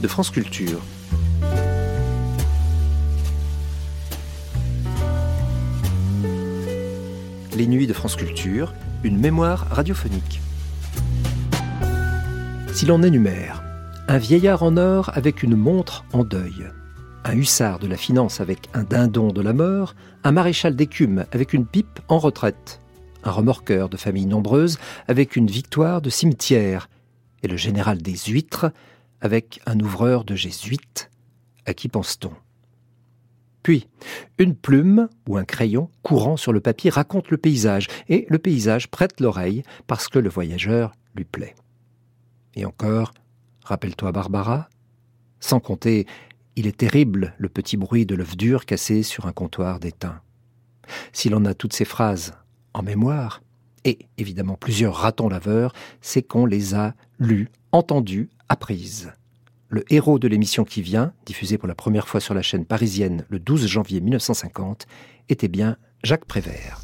de France Culture. Les nuits de France Culture, une mémoire radiophonique. Si l'on énumère un vieillard en or avec une montre en deuil, un hussard de la finance avec un dindon de la mort, un maréchal d'écume avec une pipe en retraite, un remorqueur de famille nombreuse avec une victoire de cimetière, et le général des huîtres avec un ouvreur de jésuites. À qui pense-t-on? Puis, une plume ou un crayon courant sur le papier raconte le paysage, et le paysage prête l'oreille parce que le voyageur lui plaît. Et encore, rappelle-toi Barbara Sans compter, il est terrible le petit bruit de l'œuf dur cassé sur un comptoir d'étain. Si l'on a toutes ces phrases en mémoire, et évidemment plusieurs ratons laveurs, c'est qu'on les a lues, entendues, apprises. Le héros de l'émission qui vient, diffusée pour la première fois sur la chaîne parisienne le 12 janvier 1950, était bien Jacques Prévert.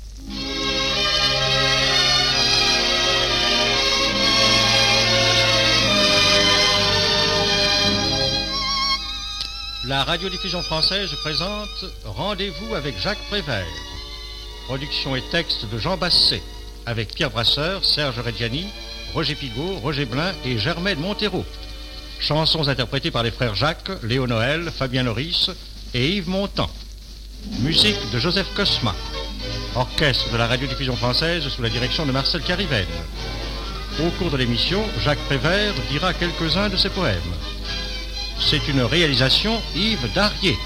La radiodiffusion française présente Rendez-vous avec Jacques Prévert. Production et texte de Jean Basset, avec Pierre Brasseur, Serge Reggiani, Roger Pigot, Roger Blin et Germaine Montero. Chansons interprétées par les frères Jacques, Léo Noël, Fabien Loris et Yves Montand. Musique de Joseph Cosma. Orchestre de la radiodiffusion française sous la direction de Marcel Carivenne. Au cours de l'émission, Jacques Prévert dira quelques-uns de ses poèmes. C'est une réalisation Yves Darier.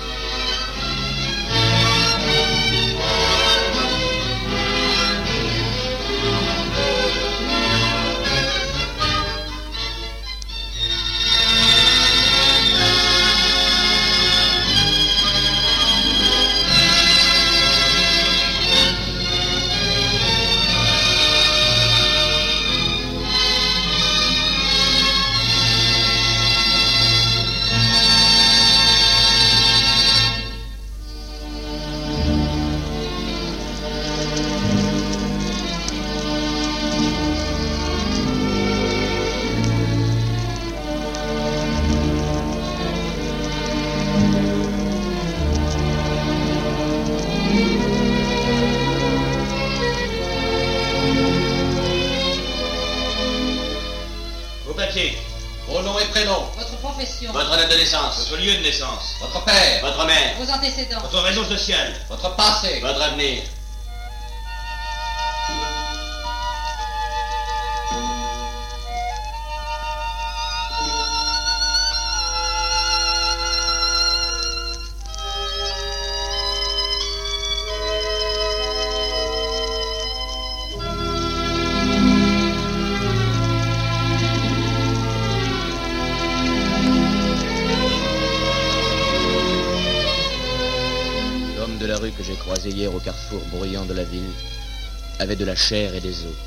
Avait de la chair et des os.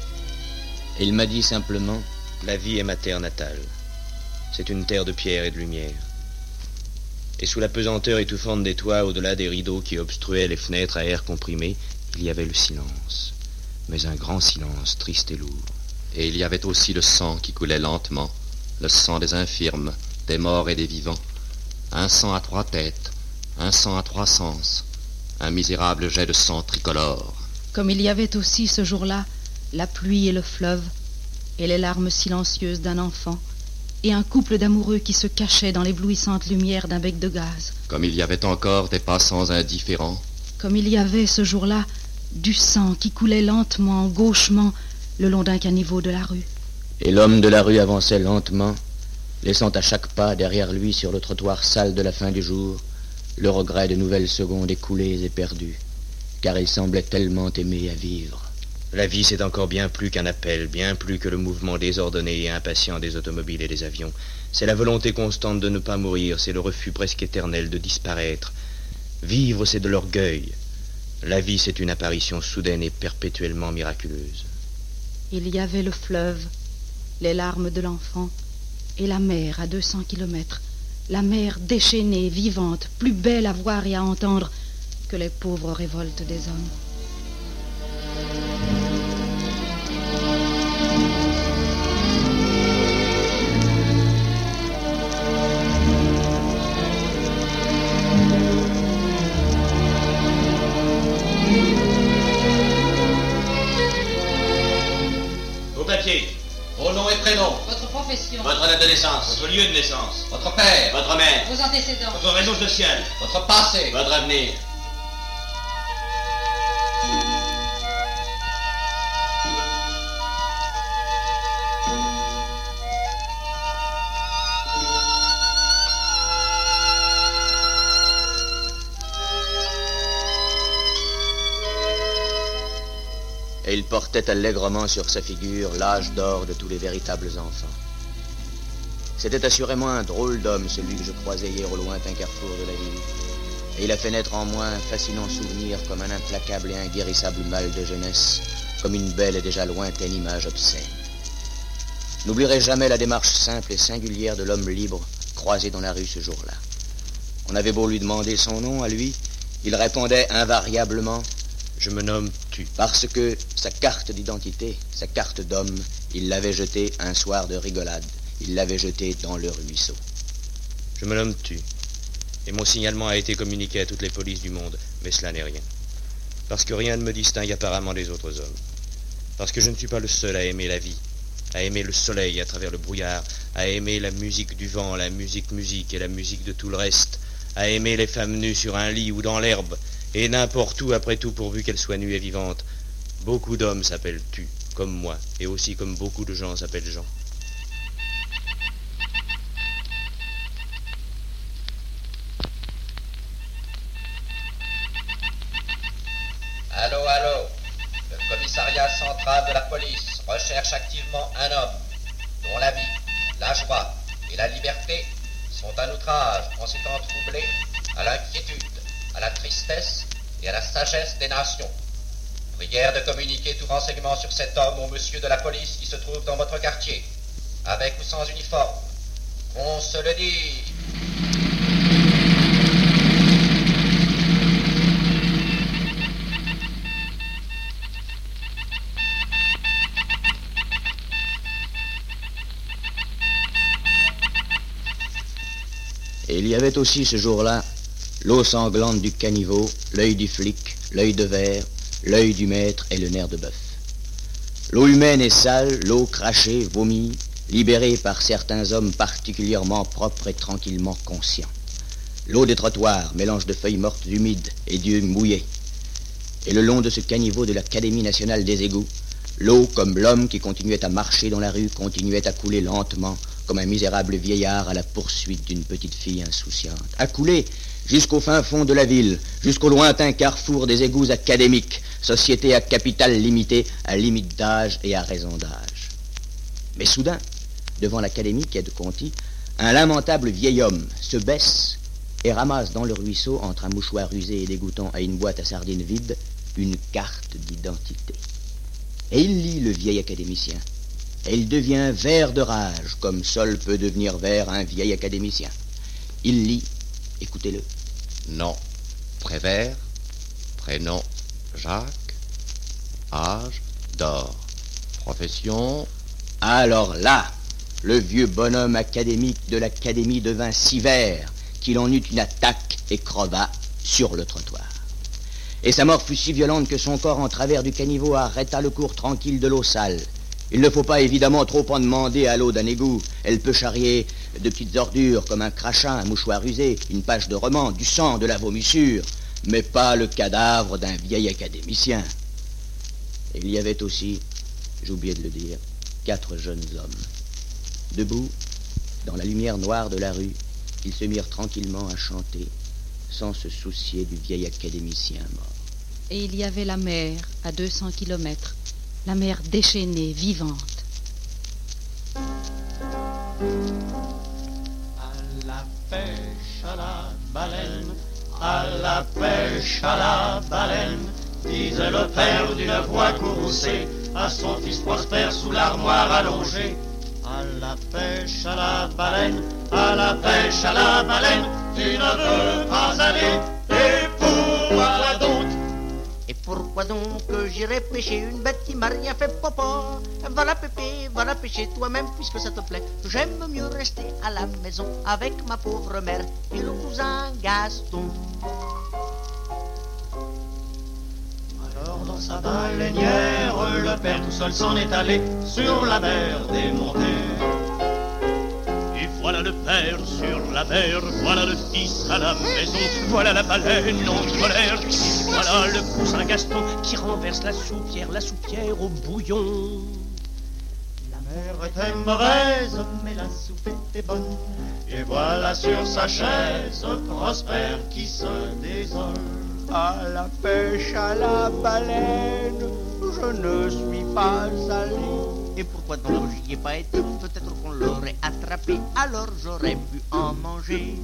Et il m'a dit simplement La vie est ma terre natale. C'est une terre de pierre et de lumière. Et sous la pesanteur étouffante des toits, au-delà des rideaux qui obstruaient les fenêtres à air comprimé, il y avait le silence. Mais un grand silence, triste et lourd. Et il y avait aussi le sang qui coulait lentement, le sang des infirmes, des morts et des vivants. Un sang à trois têtes, un sang à trois sens, un misérable jet de sang tricolore. Comme il y avait aussi ce jour-là la pluie et le fleuve, et les larmes silencieuses d'un enfant, et un couple d'amoureux qui se cachait dans l'éblouissante lumière d'un bec de gaz. Comme il y avait encore des passants indifférents, Comme il y avait ce jour-là du sang qui coulait lentement, gauchement, le long d'un caniveau de la rue. Et l'homme de la rue avançait lentement, laissant à chaque pas derrière lui sur le trottoir sale de la fin du jour le regret de nouvelles secondes écoulées et perdues, car il semblait tellement aimer à vivre. La vie, c'est encore bien plus qu'un appel, bien plus que le mouvement désordonné et impatient des automobiles et des avions. C'est la volonté constante de ne pas mourir, c'est le refus presque éternel de disparaître. Vivre, c'est de l'orgueil. La vie, c'est une apparition soudaine et perpétuellement miraculeuse. Il y avait le fleuve, les larmes de l'enfant, et la mer à deux cents kilomètres. La mer déchaînée, vivante, plus belle à voir et à entendre que les pauvres révoltes des hommes. Vos papiers. Vos noms et prénoms. Votre profession. Votre date de naissance. Votre lieu de naissance. Votre père. Votre mère. Vos antécédents. Votre réseau social. Votre passé. Votre avenir. Il portait allègrement sur sa figure l'âge d'or de tous les véritables enfants. C'était assurément un drôle d'homme, celui que je croisais hier au lointain carrefour de la ville. Et il a fait naître en moi un fascinant souvenir comme un implacable et inguérissable mal de jeunesse, comme une belle et déjà lointaine image obscène. N'oublierai jamais la démarche simple et singulière de l'homme libre croisé dans la rue ce jour-là. On avait beau lui demander son nom à lui, il répondait invariablement Je me nomme Tu. Parce que sa carte d'identité, sa carte d'homme, il l'avait jetée un soir de rigolade. Il l'avait jetée dans le ruisseau. Je me nomme Tu. Et mon signalement a été communiqué à toutes les polices du monde, mais cela n'est rien. Parce que rien ne me distingue apparemment des autres hommes. Parce que je ne suis pas le seul à aimer la vie, à aimer le soleil à travers le brouillard, à aimer la musique du vent, la musique musique et la musique de tout le reste, à aimer les femmes nues sur un lit ou dans l'herbe, et n'importe où après tout pourvu qu'elles soient nues et vivantes. Beaucoup d'hommes s'appellent tu, comme moi, et aussi comme beaucoup de gens s'appellent Jean. Nations. Prière de communiquer tout renseignement sur cet homme au monsieur de la police qui se trouve dans votre quartier, avec ou sans uniforme. Qu'on se le dise. Et il y avait aussi ce jour-là l'eau sanglante du caniveau, l'œil du flic, l'œil de verre, l'œil du maître et le nerf de bœuf. L'eau humaine est sale, l'eau crachée, vomie, libérée par certains hommes particulièrement propres et tranquillement conscients. L'eau des trottoirs, mélange de feuilles mortes humides et d'yeux mouillés. Et le long de ce caniveau de l'Académie nationale des égouts, l'eau, comme l'homme qui continuait à marcher dans la rue, continuait à couler lentement, comme un misérable vieillard à la poursuite d'une petite fille insouciante. À couler jusqu'au fin fond de la ville, jusqu'au lointain carrefour des égouts académiques, société à capital limité, à limite d'âge et à raison d'âge. Mais soudain, devant l'académie qui de Conti, un lamentable vieil homme se baisse et ramasse dans le ruisseau, entre un mouchoir usé et dégoûtant et une boîte à sardines vide, une carte d'identité. Et il lit le vieil académicien. Et il devient vert de rage, comme seul peut devenir vert un vieil académicien. Il lit, écoutez-le. Nom, Prévert. Prénom, Jacques. Âge, d'or. Profession, Alors là, le vieux bonhomme académique de l'académie devint si vert qu'il en eut une attaque et creva sur le trottoir. Et sa mort fut si violente que son corps en travers du caniveau arrêta le cours tranquille de l'eau sale. Il ne faut pas évidemment trop en demander à l'eau d'un égout. Elle peut charrier de petites ordures comme un crachin, un mouchoir usé, une page de roman, du sang, de la vomissure, mais pas le cadavre d'un vieil académicien. Il y avait aussi, oublié de le dire, quatre jeunes hommes. Debout, dans la lumière noire de la rue, ils se mirent tranquillement à chanter, sans se soucier du vieil académicien mort. Et il y avait la mer à 200 kilomètres, la mer déchaînée, vivante. Pêche à la baleine, à la pêche à la baleine, disait le père d'une voix courroucée à son fils prospère sous l'armoire allongée. À la pêche à la baleine, à la pêche à la baleine, tu ne veux pas aller, et donc Et pourquoi donc j'irai pêcher une bête qui m'a rien fait papa? Va la pêcher, va la pêcher toi-même puisque ça te plaît. J'aime mieux rester à la maison avec ma pauvre mère et le cousin Gaston. Alors dans sa baleinière, le père tout seul s'en est allé sur la mer démontée. Voilà le père sur la mer, voilà le fils à la maison, voilà la baleine en colère, voilà le cousin Gaston qui renverse la soupière, la soupière au bouillon. La mer était mauvaise, mais la soupe était bonne, et voilà sur sa chaise Prosper qui se désole. À la pêche à la baleine, je ne suis pas allé. Pourquoi donc j'y ai pas été Peut-être qu'on l'aurait attrapé, alors j'aurais pu en manger.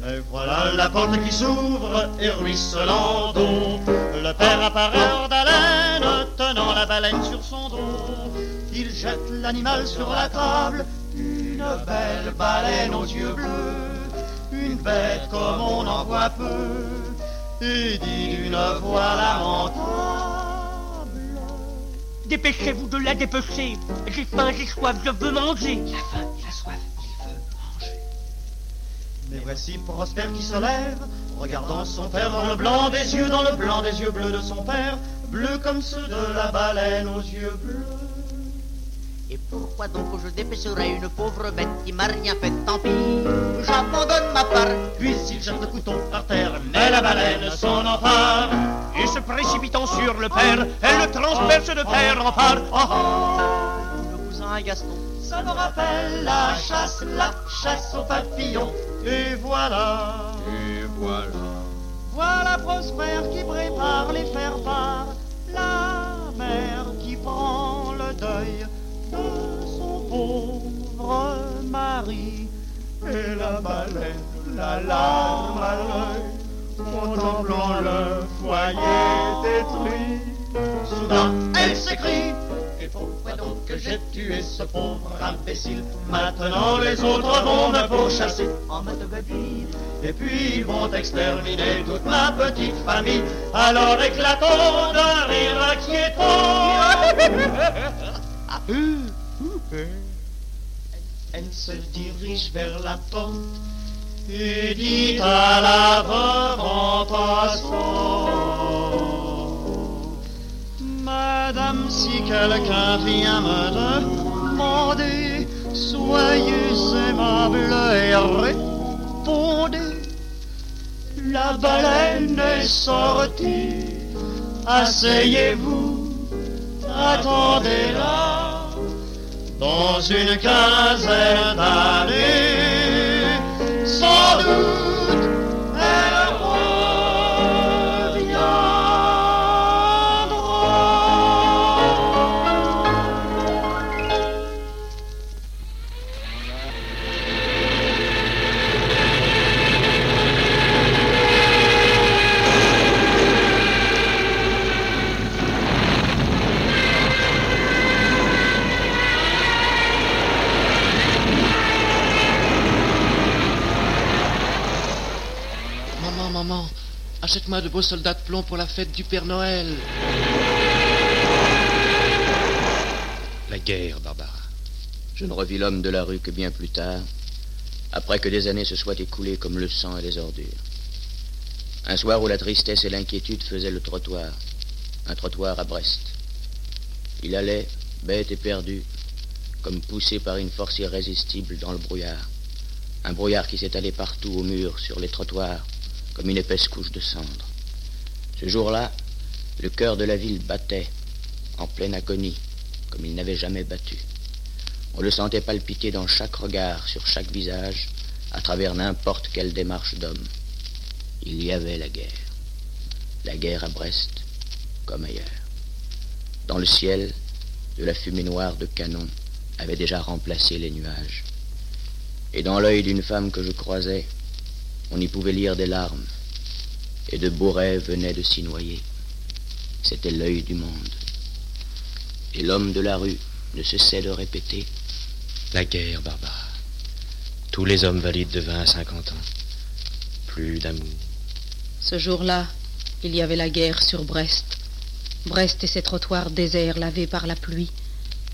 Mais voilà la porte qui s'ouvre et ruisselant d'eau. Le père apparaît d'haleine, tenant la baleine sur son dos. Il jette l'animal sur la table, une belle baleine aux yeux bleus, une bête comme on en voit peu, et dit d'une voix lamentable. Dépêchez-vous de la dépêcher. J'ai faim, j'ai soif, je veux manger. Il a faim, il a soif, il veut manger. Mais voici Prosper qui se lève, regardant son père dans le blanc des yeux, dans le blanc des yeux bleus de son père, bleus comme ceux de la baleine aux yeux bleus. Et pourquoi donc je dépêcherais une pauvre bête qui m'a rien fait, tant pis J'abandonne ma part, Puis il jette le couteau par terre, mais la baleine s'en empare. Et se précipitant sur le père, elle le transperce de père en part. Oh, oh, le cousin Gaston. ça me rappelle la chasse, la chasse aux papillons. Et voilà, Et voilà. voilà Prosper qui prépare les faire-part. La mère qui prend le deuil de son pauvre mari. Et la baleine, la larme à l'œil, contemplant le foyer détruit. Soudain, elle s'écrie Et pourquoi donc que j'ai tué ce pauvre imbécile? Maintenant les autres vont me pourchasser en mode baby Et puis ils vont exterminer toute ma petite famille Alors éclatons d'un rire inquiétant Elle se dirige vers la porte et dit à la veuve en passant Madame, si quelqu'un vient me demander, soyez aimable et répondez. La baleine est sortie, asseyez-vous, attendez-la. Dans une quinzaine d'années, sans doute, achète-moi de beaux soldats de plomb pour la fête du Père Noël. La guerre, Barbara. Je ne revis l'homme de la rue que bien plus tard, après que des années se soient écoulées comme le sang et les ordures. Un soir où la tristesse et l'inquiétude faisaient le trottoir, un trottoir à Brest. Il allait, bête et perdu, comme poussé par une force irrésistible dans le brouillard. Un brouillard qui s'étalait partout au mur, sur les trottoirs, comme une épaisse couche de cendre. Ce jour-là, le cœur de la ville battait, en pleine agonie, comme il n'avait jamais battu. On le sentait palpiter dans chaque regard, sur chaque visage, à travers n'importe quelle démarche d'homme. Il y avait la guerre. La guerre à Brest, comme ailleurs. Dans le ciel, de la fumée noire de canon avait déjà remplacé les nuages. Et dans l'œil d'une femme que je croisais, on y pouvait lire des larmes, et de beaux rêves venaient de s'y noyer. C'était l'œil du monde. Et l'homme de la rue ne cessait de répéter La guerre, Barbara. Tous les hommes valides de 20 à 50 ans. Plus d'amour. Ce jour-là, il y avait la guerre sur Brest. Brest et ses trottoirs déserts lavés par la pluie.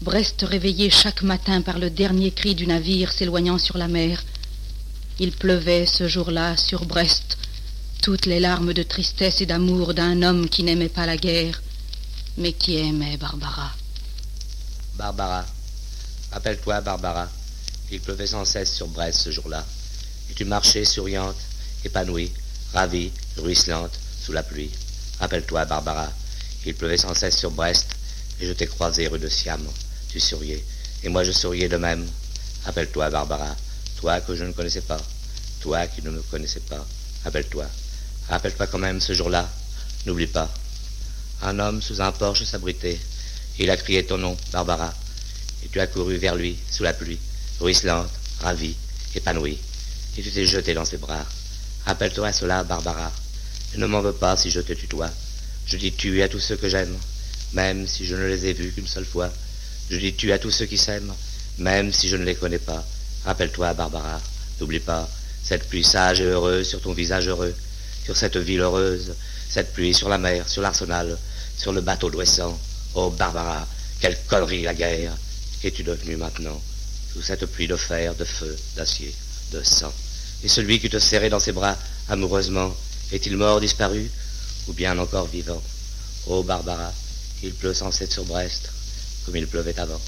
Brest réveillé chaque matin par le dernier cri du navire s'éloignant sur la mer. Il pleuvait ce jour-là sur Brest toutes les larmes de tristesse et d'amour d'un homme qui n'aimait pas la guerre, mais qui aimait Barbara. Barbara, rappelle-toi, Barbara, il pleuvait sans cesse sur Brest ce jour-là, et tu marchais souriante, épanouie, ravie, ruisselante, sous la pluie. Rappelle-toi, Barbara, il pleuvait sans cesse sur Brest, et je t'ai croisé rue de Siam. Tu souriais, et moi je souriais de même. Rappelle-toi, Barbara, toi que je ne connaissais pas, toi qui ne me connaissais pas. Rappelle-toi, rappelle-toi quand même ce jour-là. N'oublie pas. Un homme sous un porche s'abritait. Il a crié ton nom, Barbara, et tu as couru vers lui, sous la pluie, ruisselante, ravie, épanouie, et tu t'es jeté dans ses bras. Rappelle-toi cela, Barbara. Je ne m'en veux pas si je te tutoie. Je dis tu à tous ceux que j'aime, même si je ne les ai vus qu'une seule fois. Je dis tu à tous ceux qui s'aiment, même si je ne les connais pas. Rappelle-toi, Barbara, n'oublie pas cette pluie sage et heureuse sur ton visage heureux, sur cette ville heureuse, cette pluie sur la mer, sur l'arsenal, sur le bateau d'Ouessant. Oh, Barbara, quelle connerie la guerre Qu'es-tu devenue maintenant, sous cette pluie de fer, de feu, d'acier, de sang? Et celui qui te serrait dans ses bras amoureusement, est-il mort, disparu, ou bien encore vivant? Oh, Barbara, il pleut sans cesse sur Brest, comme il pleuvait avant.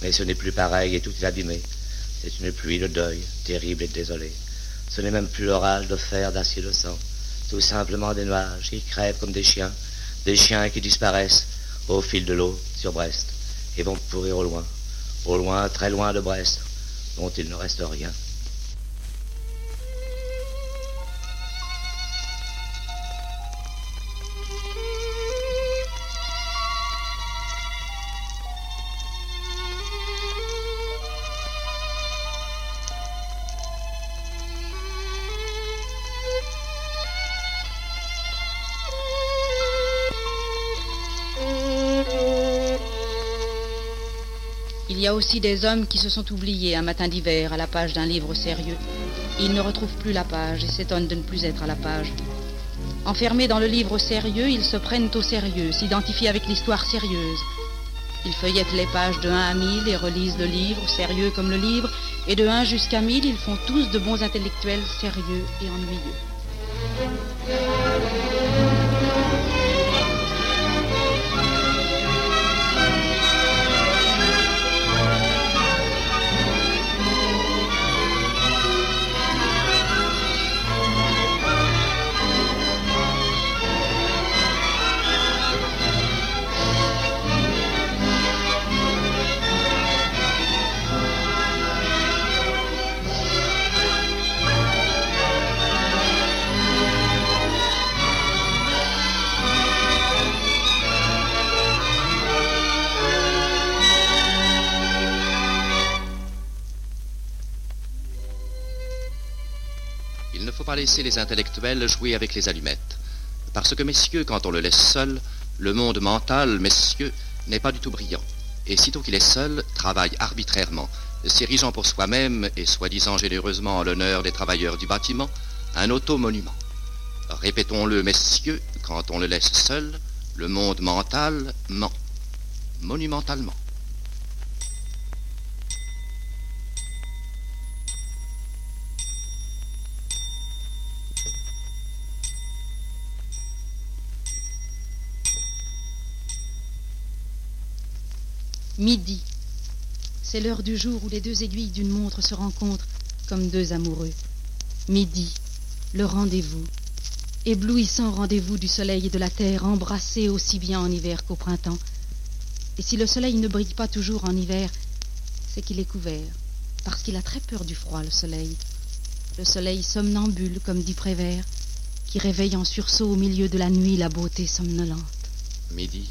Mais ce n'est plus pareil et tout est abîmé. C'est une pluie de deuil, terrible et désolée. Ce n'est même plus l'orage de fer, d'acier, de sang. Tout simplement des nuages qui crèvent comme des chiens, des chiens qui disparaissent au fil de l'eau sur Brest et vont pourrir au loin, au loin, très loin de Brest, dont il ne reste rien. Y a aussi des hommes qui se sont oubliés un matin d'hiver à la page d'un livre sérieux. Ils ne retrouvent plus la page et s'étonnent de ne plus être à la page. Enfermés dans le livre sérieux, ils se prennent au sérieux, s'identifient avec l'histoire sérieuse. Ils feuillettent les pages de 1 à 1000 et relisent le livre, sérieux comme le livre, et de 1 jusqu'à 1000, ils font tous de bons intellectuels sérieux et ennuyeux. Laisser les intellectuels jouer avec les allumettes. Parce que, messieurs, quand on le laisse seul, le monde mental, messieurs, n'est pas du tout brillant. Et sitôt qu'il est seul, travaille arbitrairement, s'érigeant pour soi-même et soi-disant généreusement en l'honneur des travailleurs du bâtiment, un automonument. Répétons-le, messieurs, quand on le laisse seul, le monde mental ment. Monumentalement. Midi. C'est l'heure du jour où les deux aiguilles d'une montre se rencontrent comme deux amoureux. Midi, le rendez-vous. Éblouissant rendez-vous du soleil et de la terre, embrassés aussi bien en hiver qu'au printemps. Et si le soleil ne brille pas toujours en hiver, c'est qu'il est couvert, parce qu'il a très peur du froid, le soleil. Le soleil somnambule, comme dit Prévert, qui réveille en sursaut au milieu de la nuit la beauté somnolente. Midi,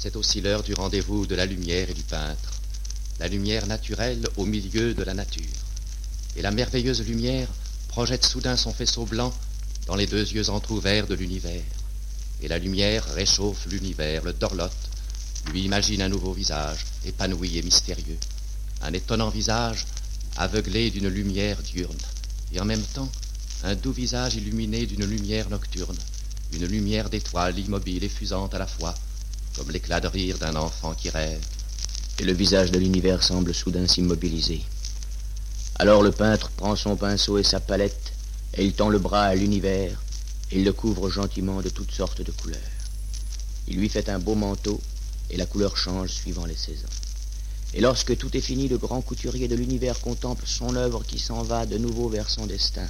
c'est aussi l'heure du rendez-vous de la lumière et du peintre. La lumière naturelle au milieu de la nature. Et la merveilleuse lumière projette soudain son faisceau blanc dans les deux yeux entr'ouverts de l'univers. Et la lumière réchauffe l'univers, le dorlote, lui imagine un nouveau visage, épanoui et mystérieux. Un étonnant visage aveuglé d'une lumière diurne. Et en même temps, un doux visage illuminé d'une lumière nocturne, une lumière d'étoiles immobile et fusante à la fois, comme l'éclat de rire d'un enfant qui rêve. Et le visage de l'univers semble soudain s'immobiliser. Alors le peintre prend son pinceau et sa palette, et il tend le bras à l'univers, et il le couvre gentiment de toutes sortes de couleurs. Il lui fait un beau manteau, et la couleur change suivant les saisons. Et lorsque tout est fini, le grand couturier de l'univers contemple son œuvre qui s'en va de nouveau vers son destin.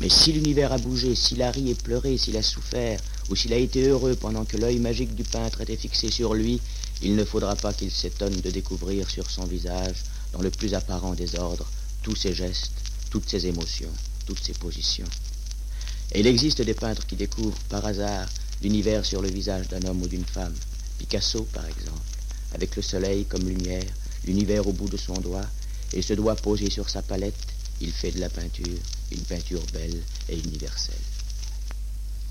Mais si l'univers a bougé, s'il a ri et pleuré, s'il a souffert, ou s'il a été heureux pendant que l'œil magique du peintre était fixé sur lui, il ne faudra pas qu'il s'étonne de découvrir sur son visage, dans le plus apparent désordre, tous ses gestes, toutes ses émotions, toutes ses positions. Et il existe des peintres qui découvrent par hasard l'univers sur le visage d'un homme ou d'une femme. Picasso, par exemple, avec le soleil comme lumière, l'univers au bout de son doigt, et ce doigt posé sur sa palette, il fait de la peinture une peinture belle et universelle.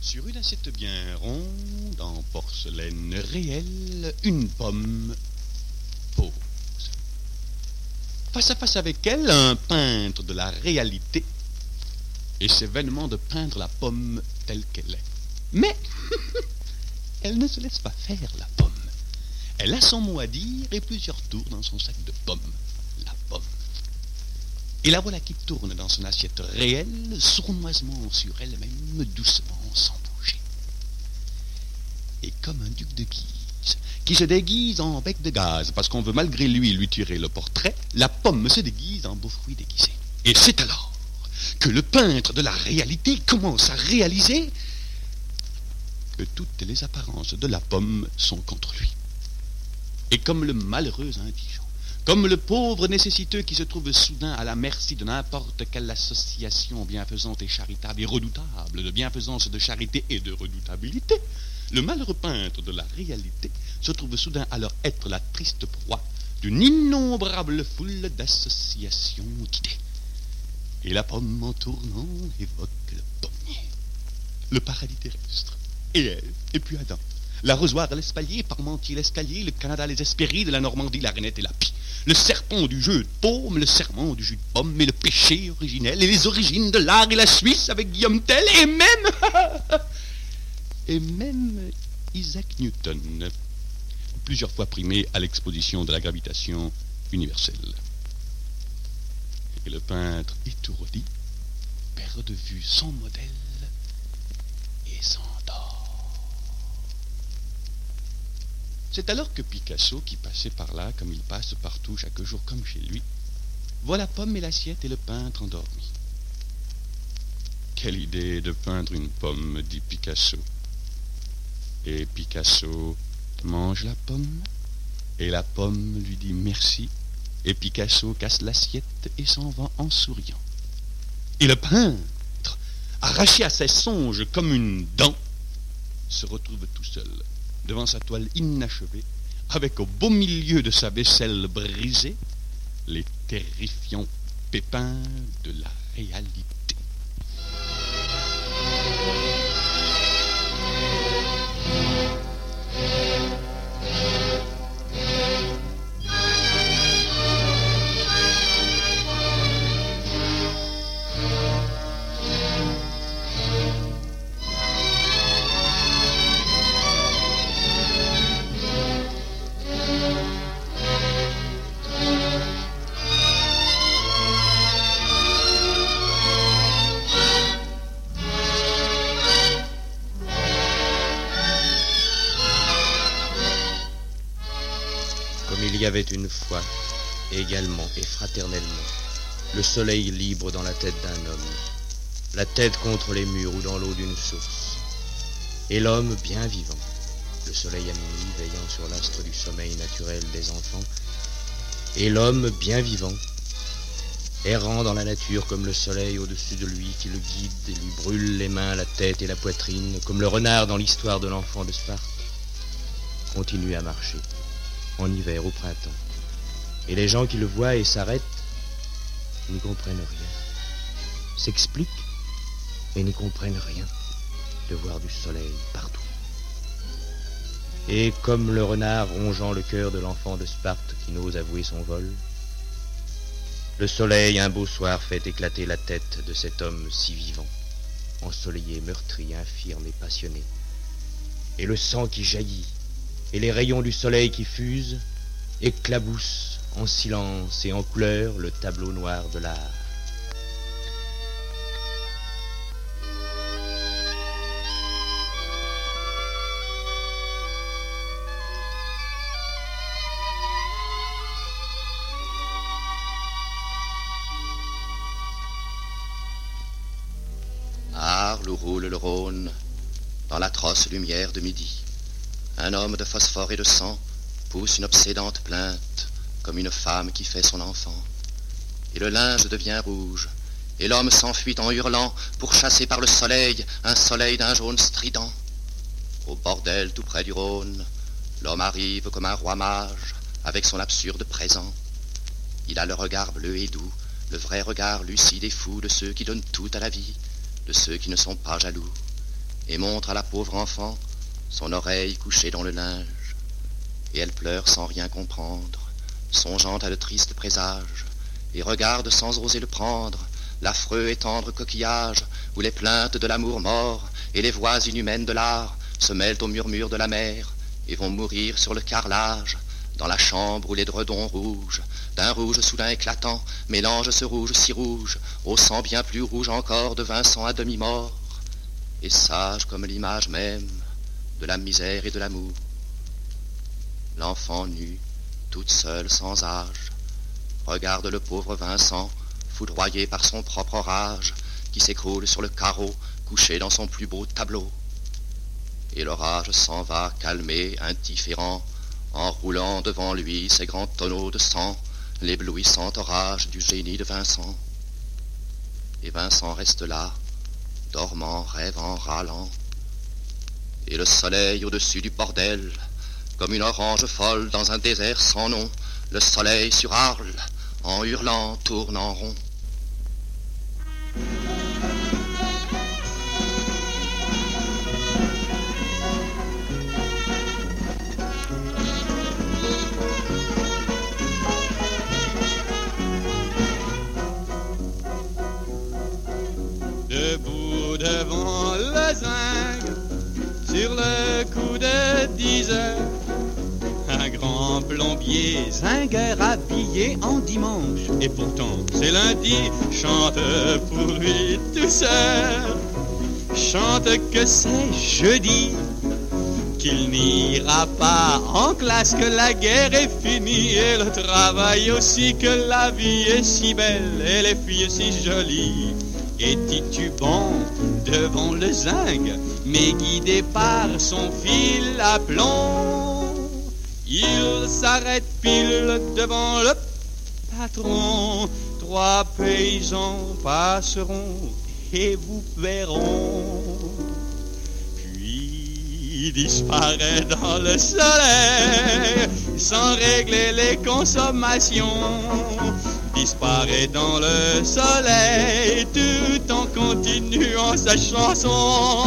Sur une assiette bien ronde, en porcelaine réelle, une pomme pose. Face à face avec elle, un peintre de la réalité essaie vainement de peindre la pomme telle qu'elle est. Mais elle ne se laisse pas faire, la pomme. Elle a son mot à dire et plusieurs tours dans son sac de pommes. Et la voilà qui tourne dans son assiette réelle, sournoisement sur elle-même, doucement, sans bouger. Et comme un duc de Guise, qui se déguise en bec de gaz, parce qu'on veut malgré lui lui tirer le portrait, la pomme se déguise en beau fruit déguisé. Et c'est alors que le peintre de la réalité commence à réaliser que toutes les apparences de la pomme sont contre lui. Et comme le malheureux indigent, comme le pauvre nécessiteux qui se trouve soudain à la merci de n'importe quelle association bienfaisante et charitable et redoutable, de bienfaisance, de charité et de redoutabilité, le malheureux peintre de la réalité se trouve soudain alors être la triste proie d'une innombrable foule d'associations d'idées. Et la pomme en tournant évoque le pommier, le paradis terrestre, et elle, et puis Adam, l'arrosoir, l'espalier, Parmentier, l'escalier, le Canada, les Hespérides, la Normandie, la Renette et la Pie, le serpent du jeu de paume, le serment du jus de pomme, et le péché originel, et les origines de l'art et la Suisse avec Guillaume Tell, et même... et même Isaac Newton, plusieurs fois primé à l'exposition de la gravitation universelle. Et le peintre étourdi perd de vue son modèle et s'endort. C'est alors que Picasso, qui passait par là, comme il passe partout chaque jour comme chez lui, voit la pomme et l'assiette et le peintre endormi. Quelle idée de peindre une pomme, dit Picasso. Et Picasso mange la pomme, et la pomme lui dit merci, et Picasso casse l'assiette et s'en va en souriant. Et le peintre, arraché à ses songes comme une dent, se retrouve tout seul devant sa toile inachevée, avec au beau milieu de sa vaisselle brisée les terrifiants pépins de la réalité. Une fois, également et fraternellement, le soleil libre dans la tête d'un homme, la tête contre les murs ou dans l'eau d'une source, et l'homme bien vivant, le soleil à minuit veillant sur l'astre du sommeil naturel des enfants, et l'homme bien vivant, errant dans la nature comme le soleil au-dessus de lui qui le guide et lui brûle les mains, la tête et la poitrine, comme le renard dans l'histoire de l'enfant de Sparte. continue à marcher, en hiver, au printemps. Et les gens qui le voient et s'arrêtent n'y comprennent rien, s'expliquent et n'y comprennent rien de voir du soleil partout. Et comme le renard rongeant le cœur de l'enfant de Sparte qui n'ose avouer son vol, le soleil un beau soir fait éclater la tête de cet homme si vivant, ensoleillé, meurtri, infirme et passionné. Et le sang qui jaillit, et les rayons du soleil qui fusent, éclaboussent en silence et en couleur le tableau noir de l'art. Arles où roule le Rhône, dans l'atroce lumière de midi, un homme de phosphore et de sang pousse une obsédante plainte, comme une femme qui fait son enfant. Et le linge devient rouge, et l'homme s'enfuit en hurlant pour chasser par le soleil un soleil d'un jaune strident. Au bordel tout près du Rhône, l'homme arrive comme un roi mage avec son absurde présent. Il a le regard bleu et doux, le vrai regard lucide et fou de ceux qui donnent tout à la vie, de ceux qui ne sont pas jaloux, et montre à la pauvre enfant son oreille couchée dans le linge, et elle pleure sans rien comprendre, songeant à de tristes présages, et regarde sans oser le prendre, l'affreux et tendre coquillage, où les plaintes de l'amour mort et les voix inhumaines de l'art se mêlent au murmure de la mer, et vont mourir sur le carrelage, dans la chambre où les dredons rouges, d'un rouge soudain éclatant, mélangent ce rouge si rouge, au sang bien plus rouge encore de Vincent à demi-mort, et sage comme l'image même de la misère et de l'amour. L'enfant nu, toute seule sans âge, regarde le pauvre Vincent, foudroyé par son propre orage, qui s'écroule sur le carreau, couché dans son plus beau tableau. Et l'orage s'en va calmé, indifférent, en roulant devant lui ses grands tonneaux de sang, l'éblouissant orage du génie de Vincent. Et Vincent reste là, dormant, rêvant, râlant. Et le soleil au-dessus du bordel, comme une orange folle dans un désert sans nom, le soleil sur Arles, en hurlant, tourne en rond. Un grand plombier zingueur habillé en dimanche, et pourtant c'est lundi, chante pour lui tout seul, chante que c'est jeudi, qu'il n'ira pas en classe, que la guerre est finie, et le travail aussi, que la vie est si belle, et les filles si jolies. Et titubant devant le zinc, mais guidé par son fil à plomb. Il s'arrête pile devant le patron. Trois paysans passeront et vous verront. Puis disparaît dans le soleil sans régler les consommations disparaît dans le soleil tout en continuant sa chanson.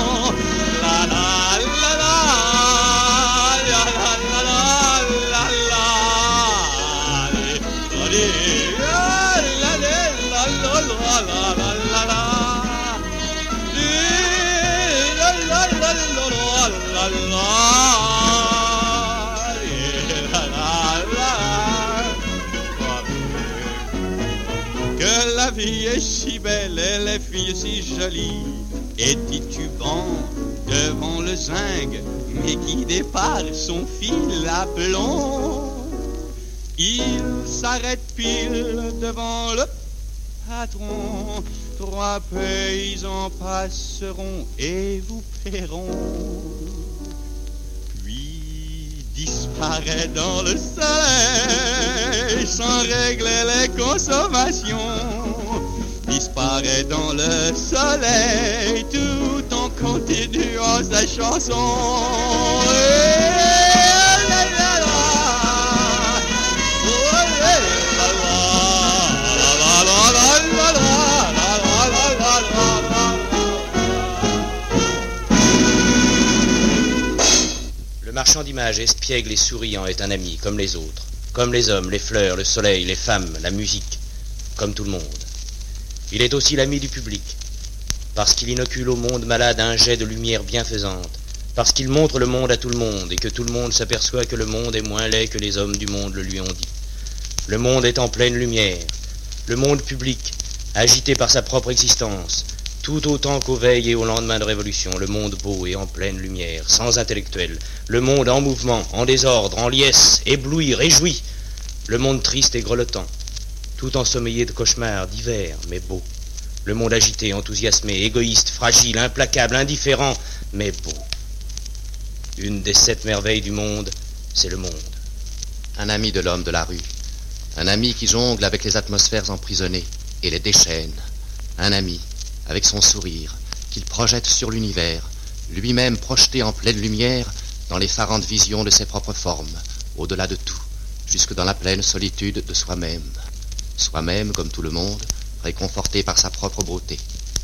Belle et les filles si jolies, et titubant devant le zinc, mais guidé par son fil à plomb. Il s'arrête pile devant le patron, trois paysans passeront et vous paieront. Puis disparaît dans le soleil sans régler les consommations disparaît dans le soleil tout en continuant sa chanson. Le marchand d'images espiègle et souriant est un ami, comme les autres, comme les hommes, les fleurs, le soleil, les femmes, la musique, comme tout le monde. Il est aussi l'ami du public, parce qu'il inocule au monde malade un jet de lumière bienfaisante, parce qu'il montre le monde à tout le monde, et que tout le monde s'aperçoit que le monde est moins laid que les hommes du monde le lui ont dit. Le monde est en pleine lumière, le monde public, agité par sa propre existence, tout autant qu'aux veilles et au lendemain de révolution, le monde beau et en pleine lumière, sans intellectuel, le monde en mouvement, en désordre, en liesse, ébloui, réjoui, le monde triste et grelottant, tout ensommeillé de cauchemars divers, mais beau, le monde agité, enthousiasmé, égoïste, fragile, implacable, indifférent, mais beau. Une des sept merveilles du monde, c'est le monde. Un ami de l'homme de la rue, un ami qui jongle avec les atmosphères emprisonnées et les déchaîne, un ami avec son sourire, qu'il projette sur l'univers, lui-même projeté en pleine lumière dans l'effarante vision de ses propres formes, au-delà de tout, jusque dans la pleine solitude de soi-même. Soi-même, comme tout le monde, réconforté par sa propre beauté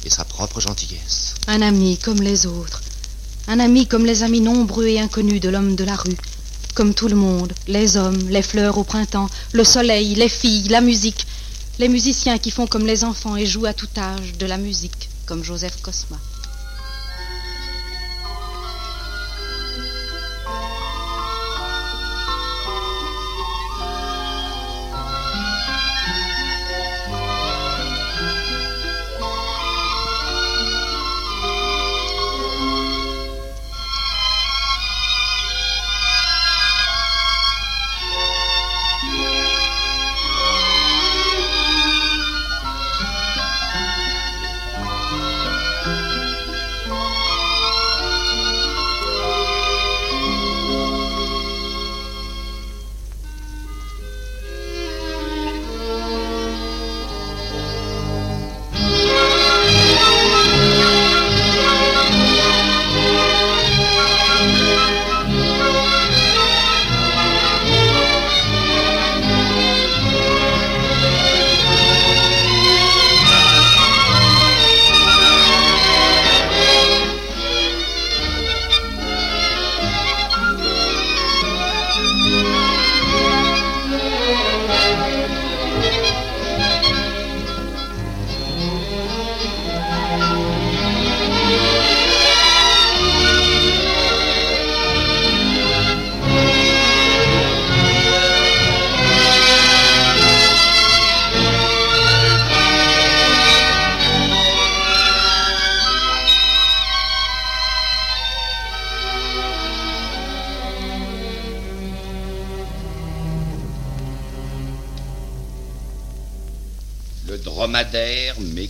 et sa propre gentillesse. Un ami comme les autres, un ami comme les amis nombreux et inconnus de l'homme de la rue, comme tout le monde, les hommes, les fleurs au printemps, le soleil, les filles, la musique, les musiciens qui font comme les enfants et jouent à tout âge de la musique, comme Joseph Cosma.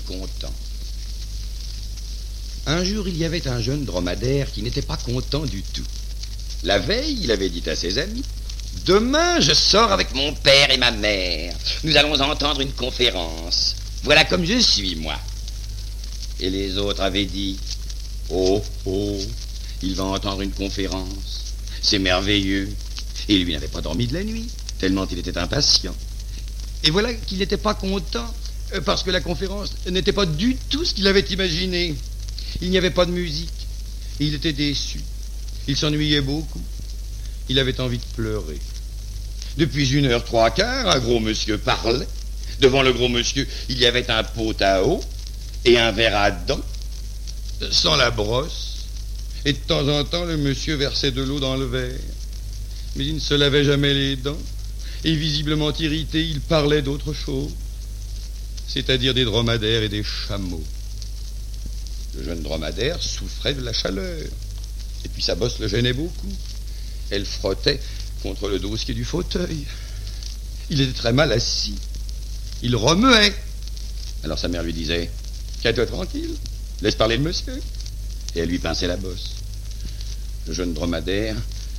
Mécontent. Un jour, il y avait un jeune dromadaire qui n'était pas content du tout. La veille, il avait dit à ses amis Demain, je sors avec mon père et ma mère. Nous allons entendre une conférence. Voilà comme je suis, moi. Et les autres avaient dit Oh, oh, il va entendre une conférence. C'est merveilleux. Et lui n'avait pas dormi de la nuit, tellement il était impatient. Et voilà qu'il n'était pas content, parce que la conférence n'était pas du tout ce qu'il avait imaginé. Il n'y avait pas de musique. Il était déçu. Il s'ennuyait beaucoup. Il avait envie de pleurer. Depuis une heure trois quarts, un gros monsieur parlait. Devant le gros monsieur, il y avait un pot à eau et un verre à dents, sans la brosse. Et de temps en temps, le monsieur versait de l'eau dans le verre. Mais il ne se lavait jamais les dents. Et visiblement irrité, il parlait d'autre chose, c'est-à-dire des dromadaires et des chameaux. Le jeune dromadaire souffrait de la chaleur. Et puis sa bosse le gênait beaucoup. Elle frottait contre le dossier du fauteuil. Il était très mal assis. Il remuait. Alors sa mère lui disait Tiens-toi tranquille, laisse parler le monsieur. Et elle lui pinçait la bosse. Le jeune dromadaire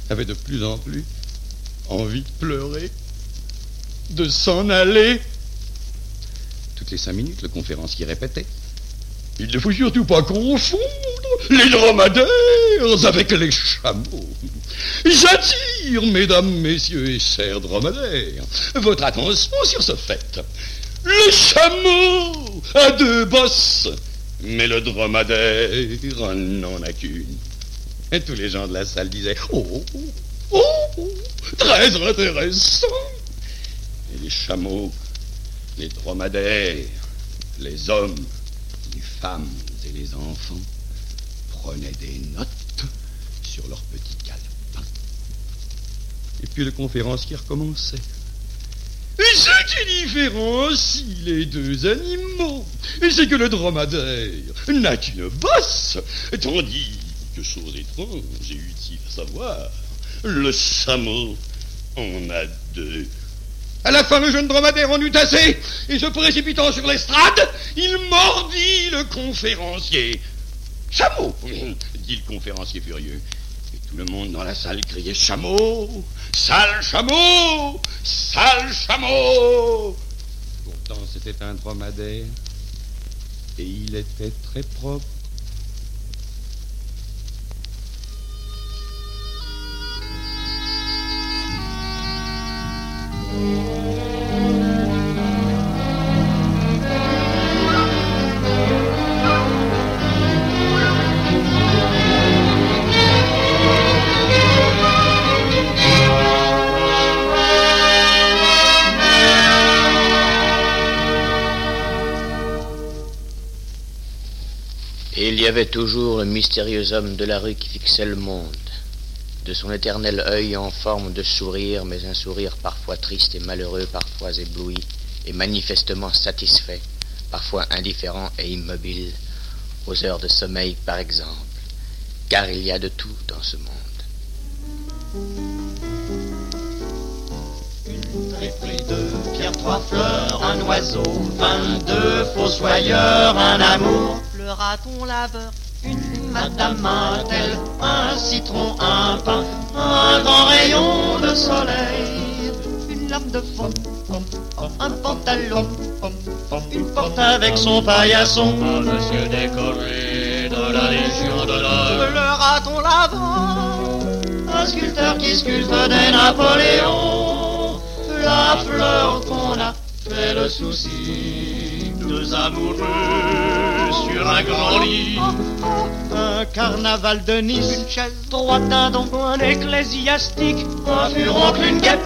avait de plus en plus envie de pleurer, de s'en aller. Toutes les cinq minutes, le conférencier répétait Il ne faut surtout pas confondre les dromadaires avec les chameaux. J'attire, mesdames, messieurs et chers dromadaires, votre attention sur ce fait. Le chameau a deux bosses, mais le dromadaire n'en a qu'une. Et tous les gens de la salle disaient Oh, oh, oh, très intéressant. Et les chameaux, les dromadaires, les hommes, les femmes et les enfants prenaient des notes sur leurs petits calepins. Et puis le conférencier recommençait. Et ce qui différencie les deux animaux, c'est que le dromadaire n'a qu'une bosse, tandis que, chose étrange et utile à savoir, le chameau en a deux. À la fin, le jeune dromadaire en eut assez, et se précipitant sur l'estrade, il mordit le conférencier. Chameau dit le conférencier furieux. Et tout le monde dans la salle criait Chameau Sale chameau Sale chameau Pourtant, c'était un dromadaire, et il était très propre. Il y avait toujours le mystérieux homme de la rue qui fixait le monde. De son éternel œil en forme de sourire, mais un sourire parfois triste et malheureux, parfois ébloui et manifestement satisfait, parfois indifférent et immobile, aux heures de sommeil par exemple, car il y a de tout dans ce monde. Tréperie de pierre, trois fleurs, un oiseau, vingt-deux fossoyeurs, un amour, le raton laveur, une madame Martel, un citron, un pain, un grand rayon de soleil, une lame de fond, un pantalon, une porte avec son paillasson, un monsieur décoré de la Légion de l'Or, le raton laveur, un sculpteur qui sculpte des Napoléons, la fleur qu'on a fait le souci, deux amoureux sur un grand lit. Un carnaval de Nice, une chaise, trois dindons, un ecclésiastique, un furoncle, une guêpe,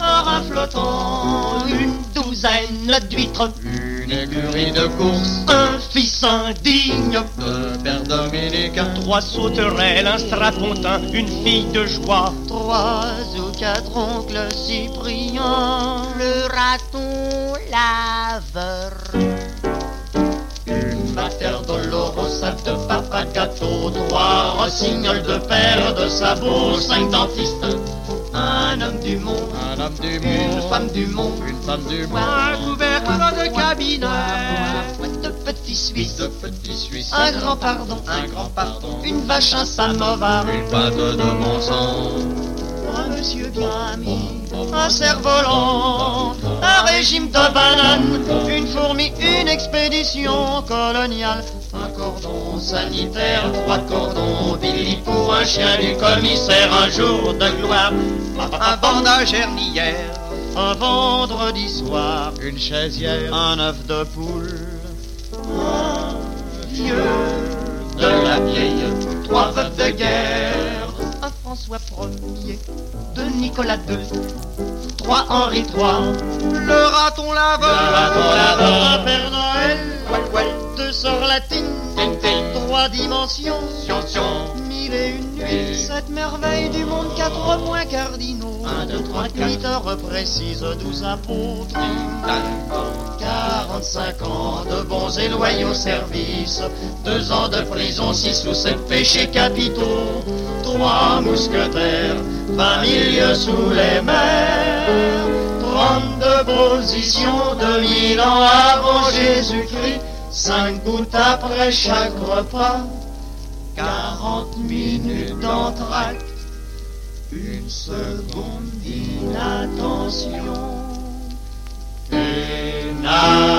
un flottant, une douzaine d'huîtres, une écurie de course, un fils indigne de père dominicain, trois sauterelles, un strapontin, une fille de joie, trois ou quatre oncles cypriens, le raton laveur. Mater dolorosa de papa gâteau, trois rossignols de père de sabots, cinq dentistes, un homme du monde, un homme du monde, une femme du monde, une femme du monde, un couvercle de cabinet, de petits Suisses, de petits Suisses, un grand pardon, un grand pardon, une vache, un samovar, une pâte de bon sang, un monsieur bien mis, un cerf-volant, un régime de bananes, une fourmi, une expédition coloniale, un cordon sanitaire, trois cordons Billy pour un chien du commissaire, un jour de gloire, un bandage hernière, un vendredi soir, une chaisière, un œuf de poule, un vieux de la vieille, trois veuves de guerre, François Ier, deux Nicolas II, trois Henri III, le raton laveur, le raton laveur, un Père Noël, deux sœurs latines, trois dimensions, et une nuits, sept merveilles du monde, quatre points cardinaux, un, deux, trois, huit heures précises, douze apôtres, 45 ans de bons et loyaux services, deux ans de prison, six ou sept péchés capitaux, trois mousquetaires, vingt mille sous les mers, trente-deux positions, deux mille ans avant Jésus-Christ, cinq gouttes après chaque repas, quarante minutes d'entracte, une seconde d'inattention. Et naturellement,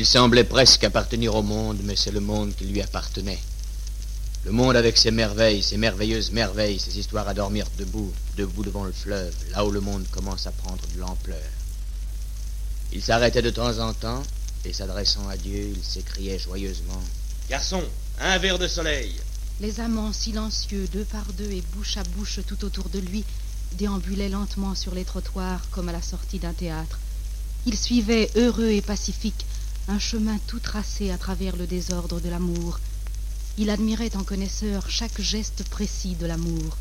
Il semblait presque appartenir au monde, mais c'est le monde qui lui appartenait. Le monde avec ses merveilles, ses merveilleuses merveilles, ses histoires à dormir debout, debout devant le fleuve, là où le monde commence à prendre de l'ampleur. Il s'arrêtait de temps en temps, et s'adressant à Dieu, il s'écriait joyeusement Garçon, un verre de soleil Les amants silencieux, deux par deux et bouche à bouche tout autour de lui, déambulaient lentement sur les trottoirs comme à la sortie d'un théâtre. Ils suivaient, heureux et pacifiques, un chemin tout tracé à travers le désordre de l'amour. Il admirait en connaisseur chaque geste précis de l'amour.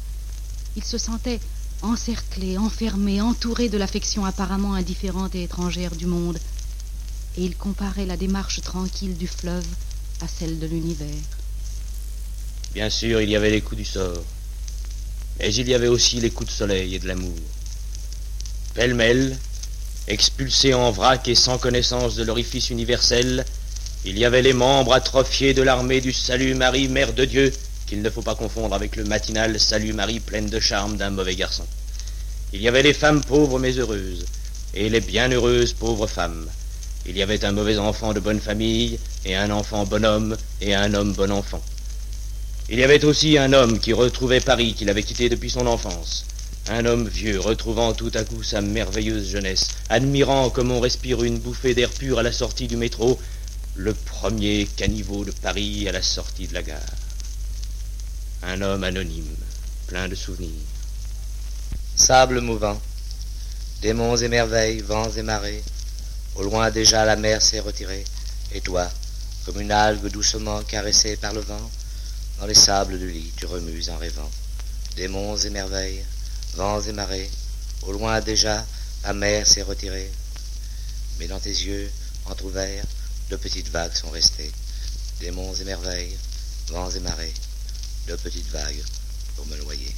Il se sentait encerclé, enfermé, entouré de l'affection apparemment indifférente et étrangère du monde, et il comparait la démarche tranquille du fleuve à celle de l'univers. Bien sûr, il y avait les coups du sort, mais il y avait aussi les coups de soleil et de l'amour. Pêle-mêle, expulsés en vrac et sans connaissance de l'orifice universel, il y avait les membres atrophiés de l'armée du Salut Marie, Mère de Dieu, qu'il ne faut pas confondre avec le matinal Salut Marie pleine de charme d'un mauvais garçon. Il y avait les femmes pauvres mais heureuses, et les bienheureuses pauvres femmes. Il y avait un mauvais enfant de bonne famille, et un enfant bonhomme, et un homme bon enfant. Il y avait aussi un homme qui retrouvait Paris qu'il avait quitté depuis son enfance. Un homme vieux retrouvant tout à coup sa merveilleuse jeunesse, admirant comme on respire une bouffée d'air pur à la sortie du métro, le premier caniveau de Paris à la sortie de la gare. Un homme anonyme, plein de souvenirs. Sable mouvant, démons et merveilles, vents et marées, au loin déjà la mer s'est retirée, et toi, comme une algue doucement caressée par le vent, dans les sables du lit tu remues en rêvant. Démons et merveilles, vents et marées, au loin déjà la mer s'est retirée, mais dans tes yeux, entr'ouverts, de petites vagues sont restées. Démons et merveilles, vents et marées, de petites vagues pour me noyer.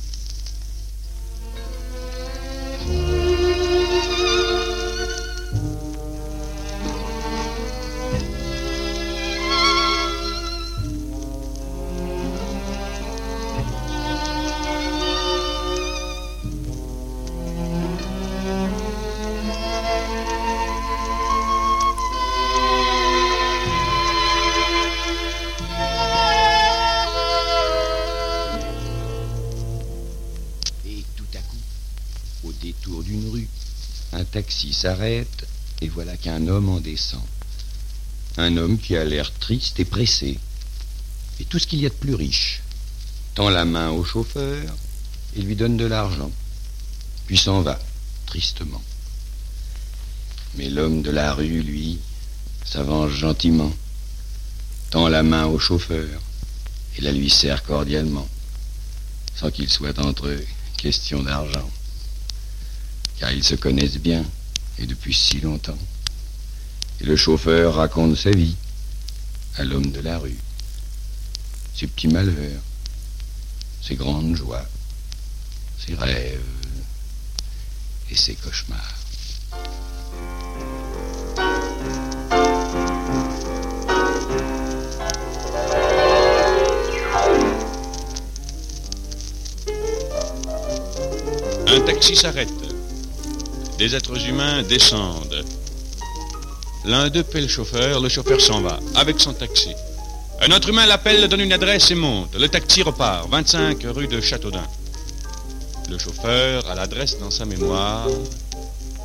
S'arrête et voilà qu'un homme en descend. Un homme qui a l'air triste et pressé. Et tout ce qu'il y a de plus riche. Tend la main au chauffeur et lui donne de l'argent. Puis s'en va, tristement. Mais l'homme de la rue, lui, s'avance gentiment, tend la main au chauffeur et la lui serre cordialement, sans qu'il soit entre eux question d'argent. Car ils se connaissent bien, et depuis si longtemps. Et le chauffeur raconte sa vie à l'homme de la rue. Ses petits malheurs, ses grandes joies, ses rêves et ses cauchemars. Un taxi s'arrête. Des êtres humains descendent. L'un d'eux paie le chauffeur, le chauffeur s'en va, avec son taxi. Un autre humain l'appelle, donne une adresse et monte. Le taxi repart, 25 rue de Châteaudun. Le chauffeur a l'adresse dans sa mémoire.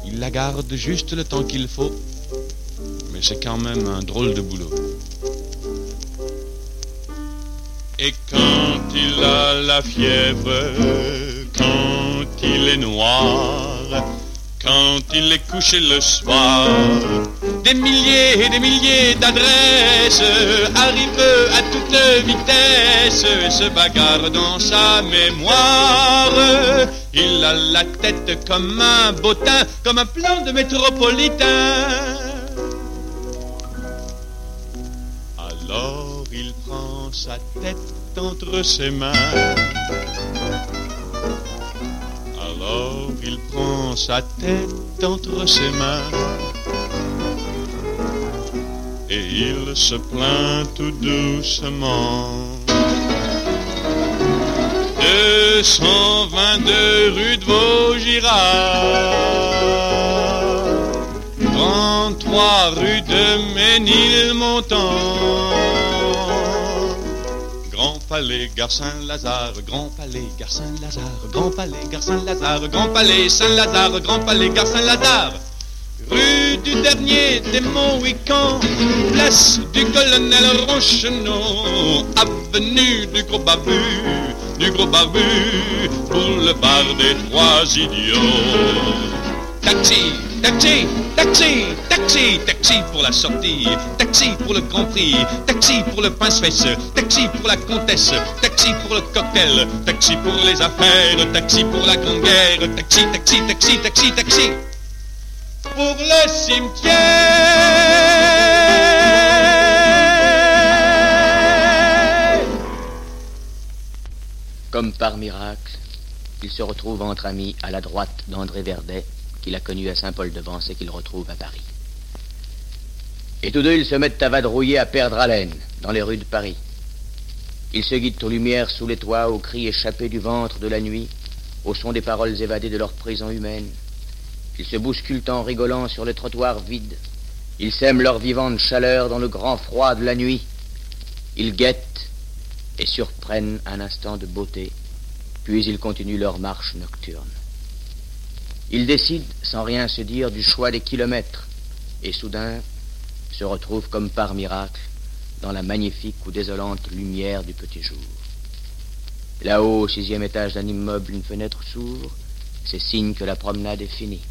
Il la garde juste le temps qu'il faut. Mais c'est quand même un drôle de boulot. Et quand il a la fièvre, quand il est noir, quand il est couché le soir, des milliers et des milliers d'adresses arrivent à toute vitesse et se bagarrent dans sa mémoire. Il a la tête comme un bottin, comme un plan de métropolitain. Alors il prend sa tête entre ses mains. Alors il prend sa tête entre ses mains. Et il se plaint tout doucement. 222 rue de Vaugirard. 33 rue de Ménilmontant. Grand palais, gare Saint-Lazare, grand palais, gare Saint-Lazare, grand palais, gare Saint-Lazare, grand palais, Saint-Lazare, grand palais, gare Saint-Lazare. Rue du dernier des Mohicans, place du colonel Roncheneau, avenue du gros barbu, du gros barbu, boulevard des trois idiots. Taxi, taxi, taxi, taxi, taxi pour la sortie, taxi pour le Grand Prix, taxi pour le pince-fesse, taxi pour la comtesse, taxi pour le cocktail, taxi pour les affaires, taxi pour la grande guerre, taxi, taxi, taxi, taxi, taxi. Pour le cimetière. Comme par miracle, il se retrouve entre amis à la droite d'André Verdet, qu'il a connu à Saint-Paul-de-Vence et qu'il retrouve à Paris. Et tous deux, ils se mettent à vadrouiller à perdre haleine dans les rues de Paris. Ils se guident aux lumières sous les toits, aux cris échappés du ventre de la nuit, au son des paroles évadées de leur prison humaine. Ils se bousculent en rigolant sur les trottoirs vides. Ils sèment leur vivante chaleur dans le grand froid de la nuit. Ils guettent et surprennent un instant de beauté, puis ils continuent leur marche nocturne. Ils décident, sans rien se dire, du choix des kilomètres, et soudain se retrouvent comme par miracle dans la magnifique ou désolante lumière du petit jour. Là-haut, au sixième étage d'un immeuble, une fenêtre s'ouvre, c'est signe que la promenade est finie.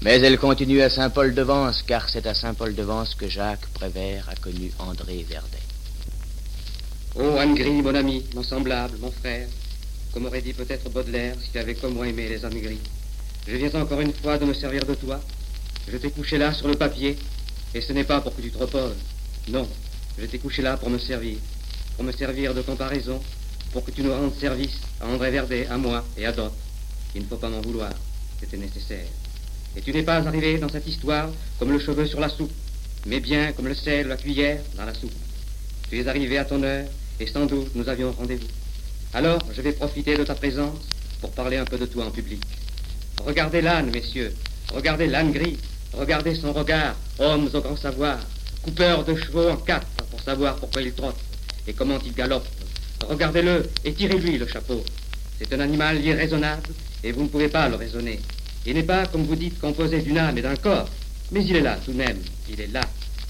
Mais elle continue à Saint-Paul-de-Vence, car c'est à Saint-Paul-de-Vence que Jacques Prévert a connu André Verdet. Oh, Anne Gris, mon ami, mon semblable, mon frère, comme aurait dit peut-être Baudelaire s'il avait comme moi aimé les âmes gris. Je viens encore une fois de me servir de toi. Je t'ai couché là sur le papier, et ce n'est pas pour que tu te reposes. Non, je t'ai couché là pour me servir, pour me servir de comparaison, pour que tu nous rendes service à André Verdet, à moi et à d'autres. Il ne faut pas m'en vouloir, c'était nécessaire. Et tu n'es pas arrivé dans cette histoire comme le cheveu sur la soupe, mais bien comme le sel la cuillère dans la soupe. Tu es arrivé à ton heure, et sans doute nous avions rendez-vous. Alors, je vais profiter de ta présence pour parler un peu de toi en public. Regardez l'âne, messieurs, regardez l'âne gris, regardez son regard, hommes au grand savoir, coupeur de chevaux en quatre pour savoir pourquoi il trotte et comment il galope. Regardez-le et tirez-lui le chapeau. C'est un animal irraisonnable et vous ne pouvez pas le raisonner. Il n'est pas, comme vous dites, composé d'une âme et d'un corps, mais il est là tout de même. Il est là,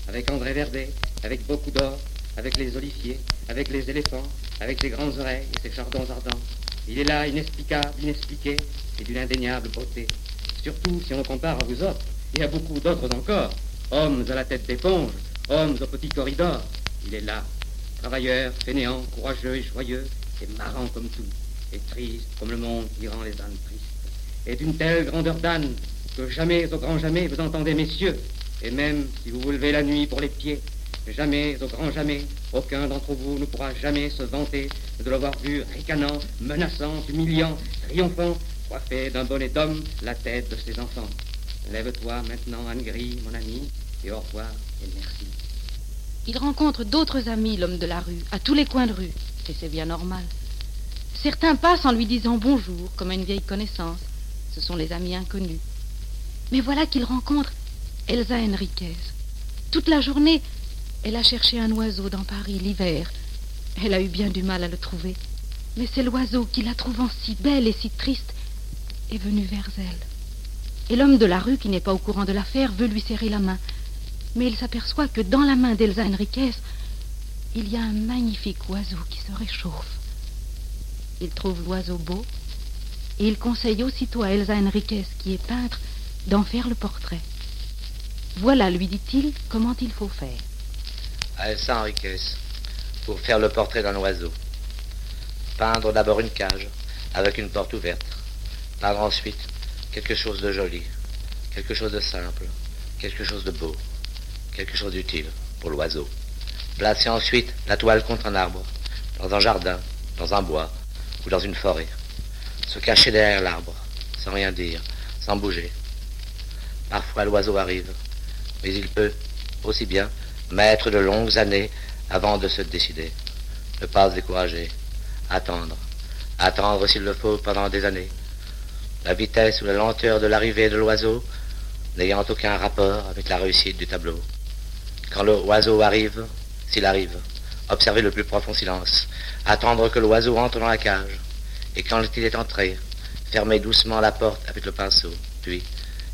avec André Verdet, avec beaucoup d'or, avec les oliviers, avec les éléphants, avec ses grandes oreilles et ses chardons ardents. Il est là, inexplicable, inexpliqué, et d'une indéniable beauté. Surtout si on compare à vous autres, et à beaucoup d'autres encore. Hommes à la tête d'éponge, hommes au petit corridor. Il est là, travailleur, fainéant, courageux et joyeux, et marrant comme tout, et triste comme le monde qui rend les âmes tristes est d'une telle grandeur d'âne que jamais au grand jamais vous entendez, messieurs, et même si vous vous levez la nuit pour les pieds, jamais au grand jamais, aucun d'entre vous ne pourra jamais se vanter de l'avoir vu ricanant, menaçant, humiliant, triomphant, coiffé d'un bonnet d'homme la tête de ses enfants. Lève-toi maintenant, Anne Gris, mon ami, et au revoir et merci. Il rencontre d'autres amis, l'homme de la rue, à tous les coins de rue, et c'est bien normal. Certains passent en lui disant bonjour, comme à une vieille connaissance ce sont les amis inconnus. Mais voilà qu'il rencontre Elsa Enriquez. Toute la journée, elle a cherché un oiseau dans Paris l'hiver. Elle a eu bien du mal à le trouver. Mais c'est l'oiseau qui, la trouvant si belle et si triste, est venu vers elle. Et l'homme de la rue, qui n'est pas au courant de l'affaire, veut lui serrer la main. Mais il s'aperçoit que dans la main d'Elsa Enriquez, il y a un magnifique oiseau qui se réchauffe. Il trouve l'oiseau beau, et il conseille aussitôt à Elsa Enriquez, qui est peintre, d'en faire le portrait. Voilà, lui dit-il, comment il faut faire. À Elsa pour faire le portrait d'un oiseau. Peindre d'abord une cage, avec une porte ouverte. Peindre ensuite quelque chose de joli, quelque chose de simple, quelque chose de beau, quelque chose d'utile pour l'oiseau. Placer ensuite la toile contre un arbre, dans un jardin, dans un bois ou dans une forêt se cacher derrière l'arbre, sans rien dire, sans bouger. Parfois l'oiseau arrive, mais il peut, aussi bien, mettre de longues années avant de se décider. Ne pas se décourager, attendre, attendre s'il le faut pendant des années. La vitesse ou la lenteur de l'arrivée de l'oiseau n'ayant aucun rapport avec la réussite du tableau. Quand l'oiseau arrive, s'il arrive, observer le plus profond silence, attendre que l'oiseau entre dans la cage, et quand il est entré, fermer doucement la porte avec le pinceau, puis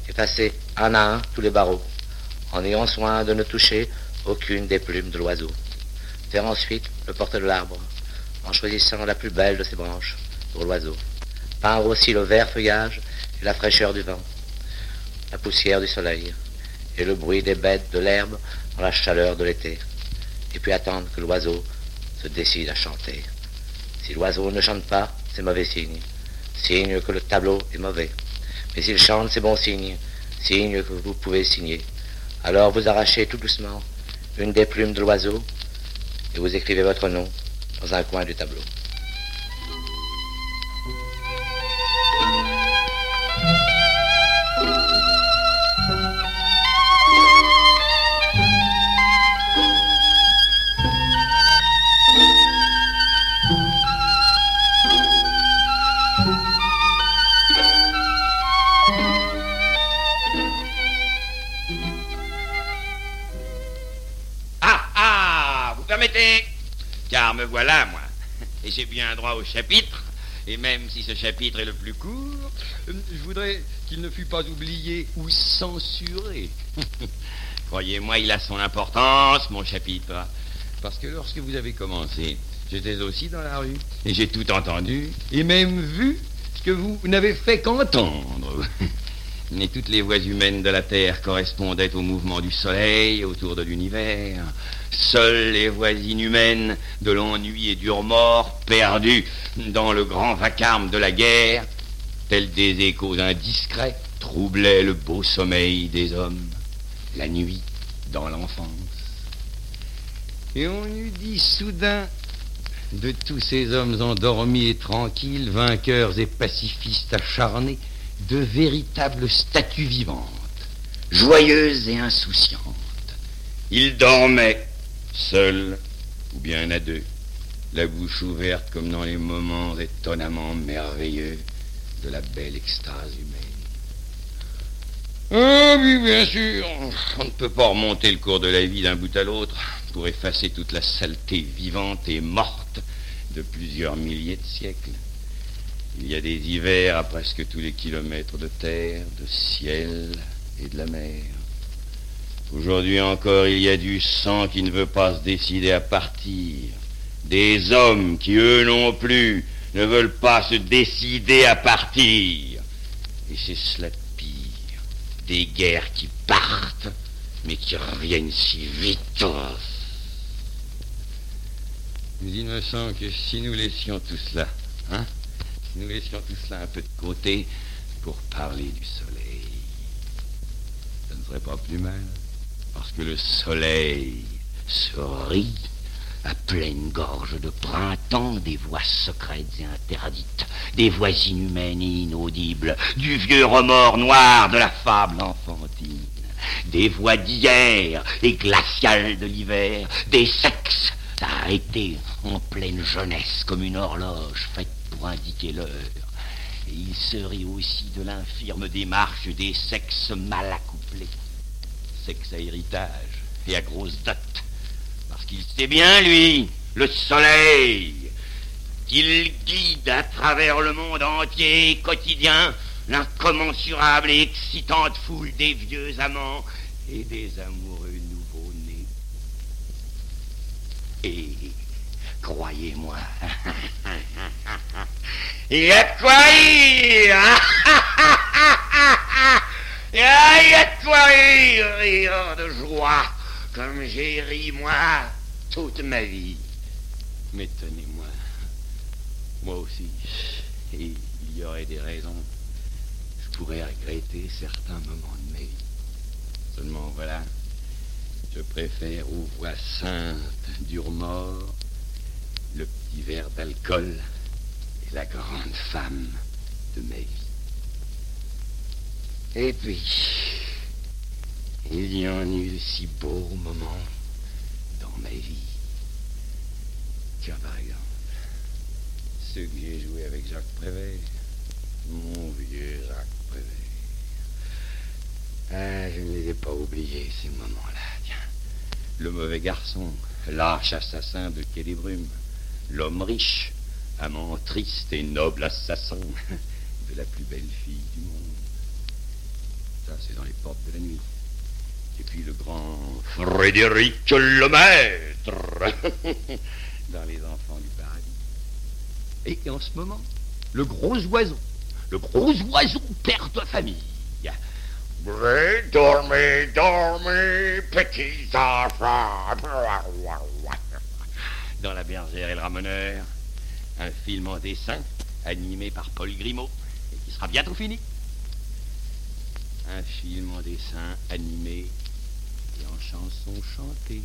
effacer un à un tous les barreaux, en ayant soin de ne toucher aucune des plumes de l'oiseau. Faire ensuite le porte de l'arbre, en choisissant la plus belle de ses branches pour l'oiseau. Peindre aussi le vert feuillage et la fraîcheur du vent, la poussière du soleil et le bruit des bêtes de l'herbe dans la chaleur de l'été. Et puis attendre que l'oiseau se décide à chanter. Si l'oiseau ne chante pas, c'est mauvais signe. Signe que le tableau est mauvais. Mais s'il chante, c'est bon signe. Signe que vous pouvez signer. Alors vous arrachez tout doucement une des plumes de l'oiseau et vous écrivez votre nom dans un coin du tableau. Voilà, moi. Et j'ai bien droit au chapitre. Et même si ce chapitre est le plus court, euh, je voudrais qu'il ne fût pas oublié ou censuré. Croyez-moi, il a son importance, mon chapitre. Parce que lorsque vous avez commencé, j'étais aussi dans la rue. Et j'ai tout entendu. Et même vu ce que vous n'avez fait qu'entendre. Mais toutes les voix humaines de la Terre correspondaient au mouvement du soleil autour de l'univers. Seules les voix inhumaines de l'ennui et du remords, perdus dans le grand vacarme de la guerre, tels des échos indiscrets, troublaient le beau sommeil des hommes, la nuit dans l'enfance. Et on eût dit soudain de tous ces hommes endormis et tranquilles, vainqueurs et pacifistes acharnés, de véritables statues vivantes, joyeuses et insouciantes. Ils dormaient, seuls ou bien à deux, la bouche ouverte comme dans les moments étonnamment merveilleux de la belle extase humaine. Ah oui, bien sûr, on ne peut pas remonter le cours de la vie d'un bout à l'autre pour effacer toute la saleté vivante et morte de plusieurs milliers de siècles. Il y a des hivers à presque tous les kilomètres de terre, de ciel et de la mer. Aujourd'hui encore, il y a du sang qui ne veut pas se décider à partir. Des hommes qui, eux non plus, ne veulent pas se décider à partir. Et c'est cela de pire. Des guerres qui partent, mais qui reviennent si vite. Mais il que si nous laissions tout cela, hein, si nous laissions tout cela un peu de côté pour parler du soleil, ça ne serait pas plus mal. Que le soleil se rit à pleine gorge de printemps des voix secrètes et interdites, des voix inhumaines et inaudibles, du vieux remords noir de la fable enfantine, des voix d'hier et glaciales de l'hiver, des sexes arrêtés en pleine jeunesse comme une horloge faite pour indiquer l'heure. Et il se rit aussi de l'infirme démarche des sexes mal accouplés, sexe à héritage et à grosse dot, parce qu'il sait bien, lui, le soleil, qu'il guide à travers le monde entier, quotidien, l'incommensurable et excitante foule des vieux amants et des amoureux nouveau-nés. Et croyez-moi, il y a de quoi rire. Il y a de quoi rire, rire de joie, comme j'ai ri moi toute ma vie. Mais tenez-moi, moi aussi, et il y aurait des raisons. Je pourrais regretter certains moments de ma vie. Seulement voilà, je préfère aux voix saintes du remords le petit verre d'alcool et la grande femme de ma vie. Et puis, il y en eut si beaux moments dans ma vie. Tiens, par exemple, ceux que j'ai joués avec Jacques Prévert. Mon vieux Jacques Prévert. Ah, je ne les ai pas oubliés, ces moments-là. Le mauvais garçon, Lâche assassin de Quai des Brumes. L'homme riche, amant triste et noble assassin de la plus belle fille du monde. Ça, c'est dans les portes de la nuit. Et puis le grand Frédéric Lemaître dans les enfants du paradis. Et en ce moment, le gros oiseau, le gros oiseau père de famille. Dormez, dormez, petits enfants. Dans La bergère et le ramoneur, un film en dessin animé par Paul Grimaud et qui sera bientôt fini. Un film en dessin animé et en chanson chantée.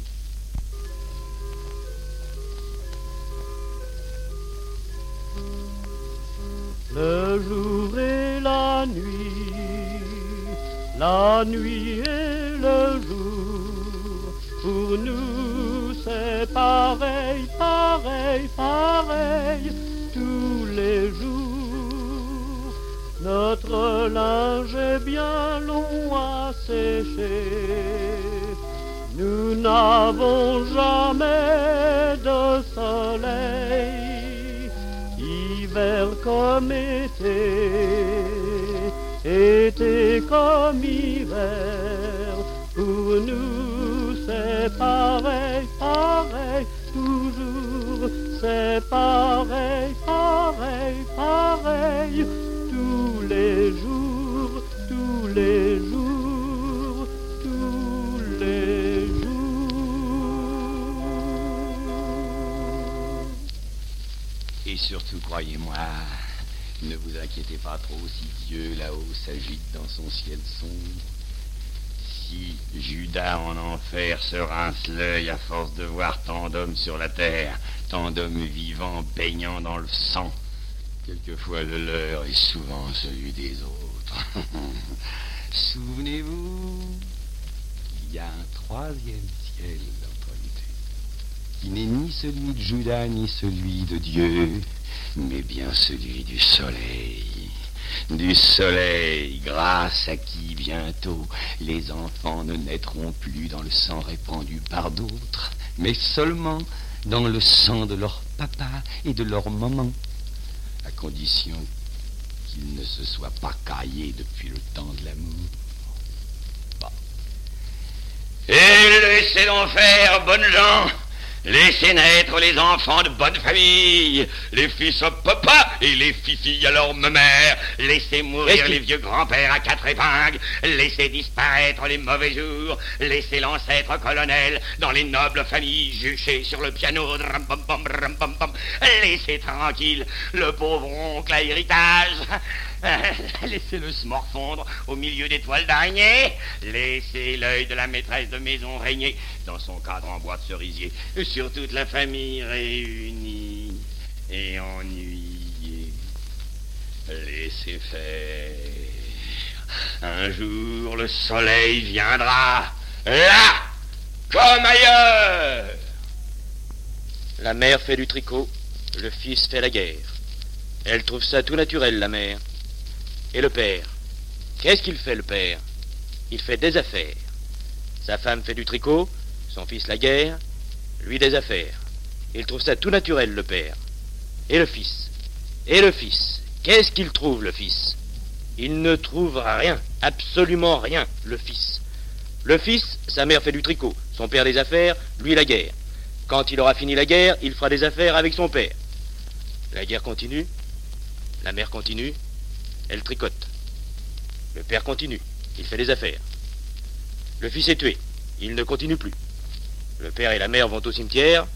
Le jour et la nuit, la nuit et le jour, pour nous c'est pareil, pareil, pareil, tous les jours. Notre linge est bien long à sécher, nous n'avons jamais de soleil, hiver comme été, été comme hiver, pour nous c'est pareil, pareil, toujours, c'est pareil, pareil, pareil, les jours, tous les jours, tous les jours. Et surtout, croyez-moi, ne vous inquiétez pas trop si Dieu là-haut s'agite dans son ciel sombre. Si Judas en enfer se rince l'œil à force de voir tant d'hommes sur la terre, tant d'hommes vivants baignant dans le sang, quelquefois le leur est souvent celui des autres. Souvenez-vous, il y a un troisième ciel qui n'est ni celui de Judas ni celui de Dieu, mais bien celui du soleil. Du soleil, grâce à qui bientôt les enfants ne naîtront plus dans le sang répandu par d'autres, mais seulement dans le sang de leur papa et de leur maman, condition qu'ils ne se soient pas caillés depuis le temps de l'amour. Bon. Et laissez donc faire, bonnes gens Laissez naître les enfants de bonne famille, les fils au papa et les filles à leur mère. Laissez mourir les vieux grands-pères à quatre épingles. Laissez disparaître les mauvais jours. Laissez l'ancêtre colonel dans les nobles familles jucher sur le piano. Ram, pam, pam, ram, pam, pam. Laissez tranquille le pauvre oncle à héritage. Laissez-le se morfondre au milieu des toiles d'araignée. Laissez l'œil de la maîtresse de maison régner dans son cadre en bois de cerisier sur toute la famille réunie et ennuyée. Laissez faire. Un jour le soleil viendra là comme ailleurs. La mère fait du tricot, le fils fait la guerre. Elle trouve ça tout naturel, la mère. Et le père? Qu'est-ce qu'il fait, le père? Il fait des affaires. Sa femme fait du tricot, son fils la guerre, lui des affaires. Il trouve ça tout naturel, le père. Et le fils? Et le fils? Qu'est-ce qu'il trouve, le fils? Il ne trouve rien, absolument rien, le fils. Le fils, sa mère fait du tricot, son père des affaires, lui la guerre. Quand il aura fini la guerre, il fera des affaires avec son père. La guerre continue, la mère continue, elle tricote. Le père continue, il fait des affaires. Le fils est tué, il ne continue plus. Le père et la mère vont au cimetière,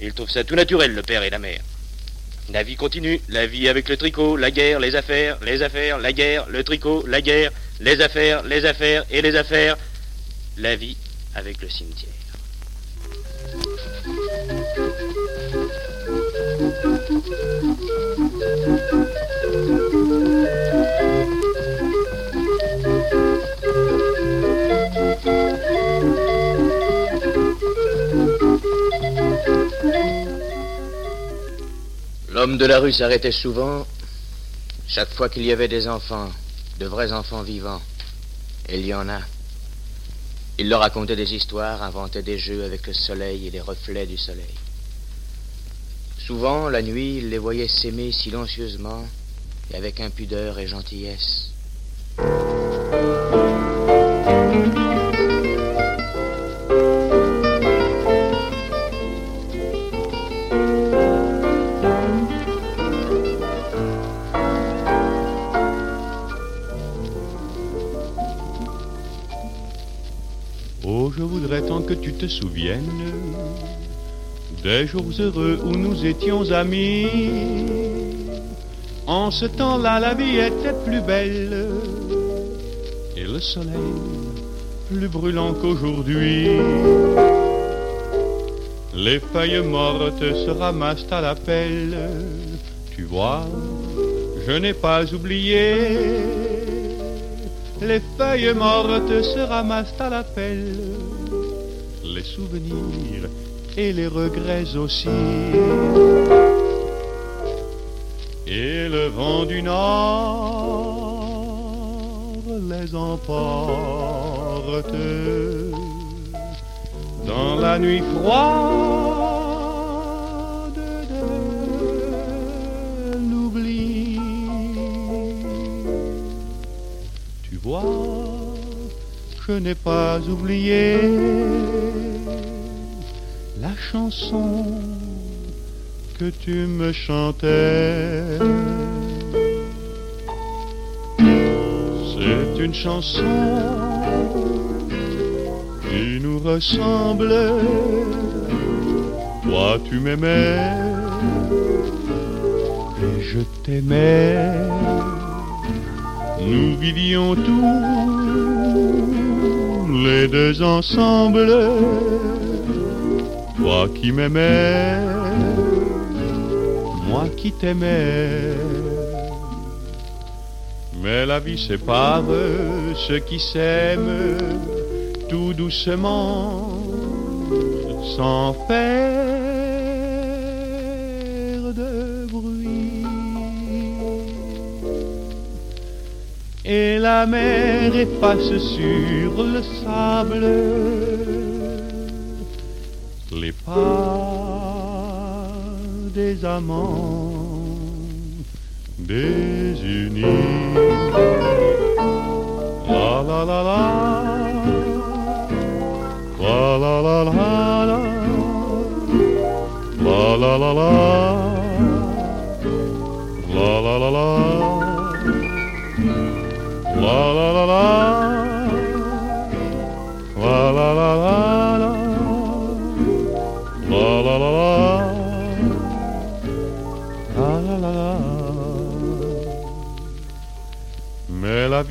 ils trouvent ça tout naturel, le père et la mère. La vie continue, la vie avec le tricot, la guerre, les affaires, les affaires, la guerre, le tricot, la guerre, les affaires, les affaires et les affaires. La vie avec le cimetière. L'homme de la rue s'arrêtait souvent, chaque fois qu'il y avait des enfants, de vrais enfants vivants. Et il y en a. Il leur racontait des histoires, inventait des jeux avec le soleil et les reflets du soleil. Souvent, la nuit, il les voyait s'aimer silencieusement et avec impudeur et gentillesse. Te souviennes des jours heureux où nous étions amis. En ce temps-là, la vie était plus belle et le soleil plus brûlant qu'aujourd'hui. Les feuilles mortes se ramassent à la pelle. Tu vois, je n'ai pas oublié. Les feuilles mortes se ramassent à la pelle. Les souvenirs et les regrets aussi. Et le vent du nord les emporte dans la nuit froide de l'oubli. Tu vois, je n'ai pas oublié chanson que tu me chantais. C'est une chanson qui nous ressemble. Toi tu m'aimais et je t'aimais. Nous vivions tous les deux ensemble toi qui m'aimais, moi qui t'aimais. Mais la vie sépare ceux qui s'aiment tout doucement, sans faire de bruit. Et la mer efface sur le sable des amants désunis. La la la, la. La la la la, la. La la la, la. La la la, la. La la la, la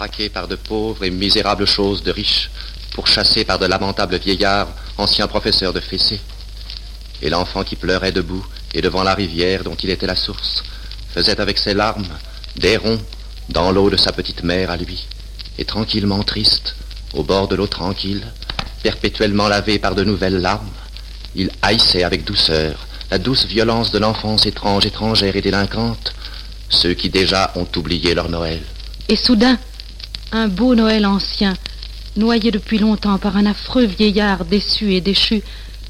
Traquée par de pauvres et misérables choses de riches, pourchassée par de lamentables vieillards, anciens professeurs de fessée. Et l'enfant qui pleurait debout et devant la rivière dont il était la source, faisait avec ses larmes des ronds dans l'eau de sa petite mère à lui, et tranquillement triste, au bord de l'eau tranquille, perpétuellement lavé par de nouvelles larmes, il haïssait avec douceur la douce violence de l'enfance étrange, étrangère et délinquante, ceux qui déjà ont oublié leur Noël. Et soudain, un beau Noël ancien, noyé depuis longtemps par un affreux vieillard déçu et déchu,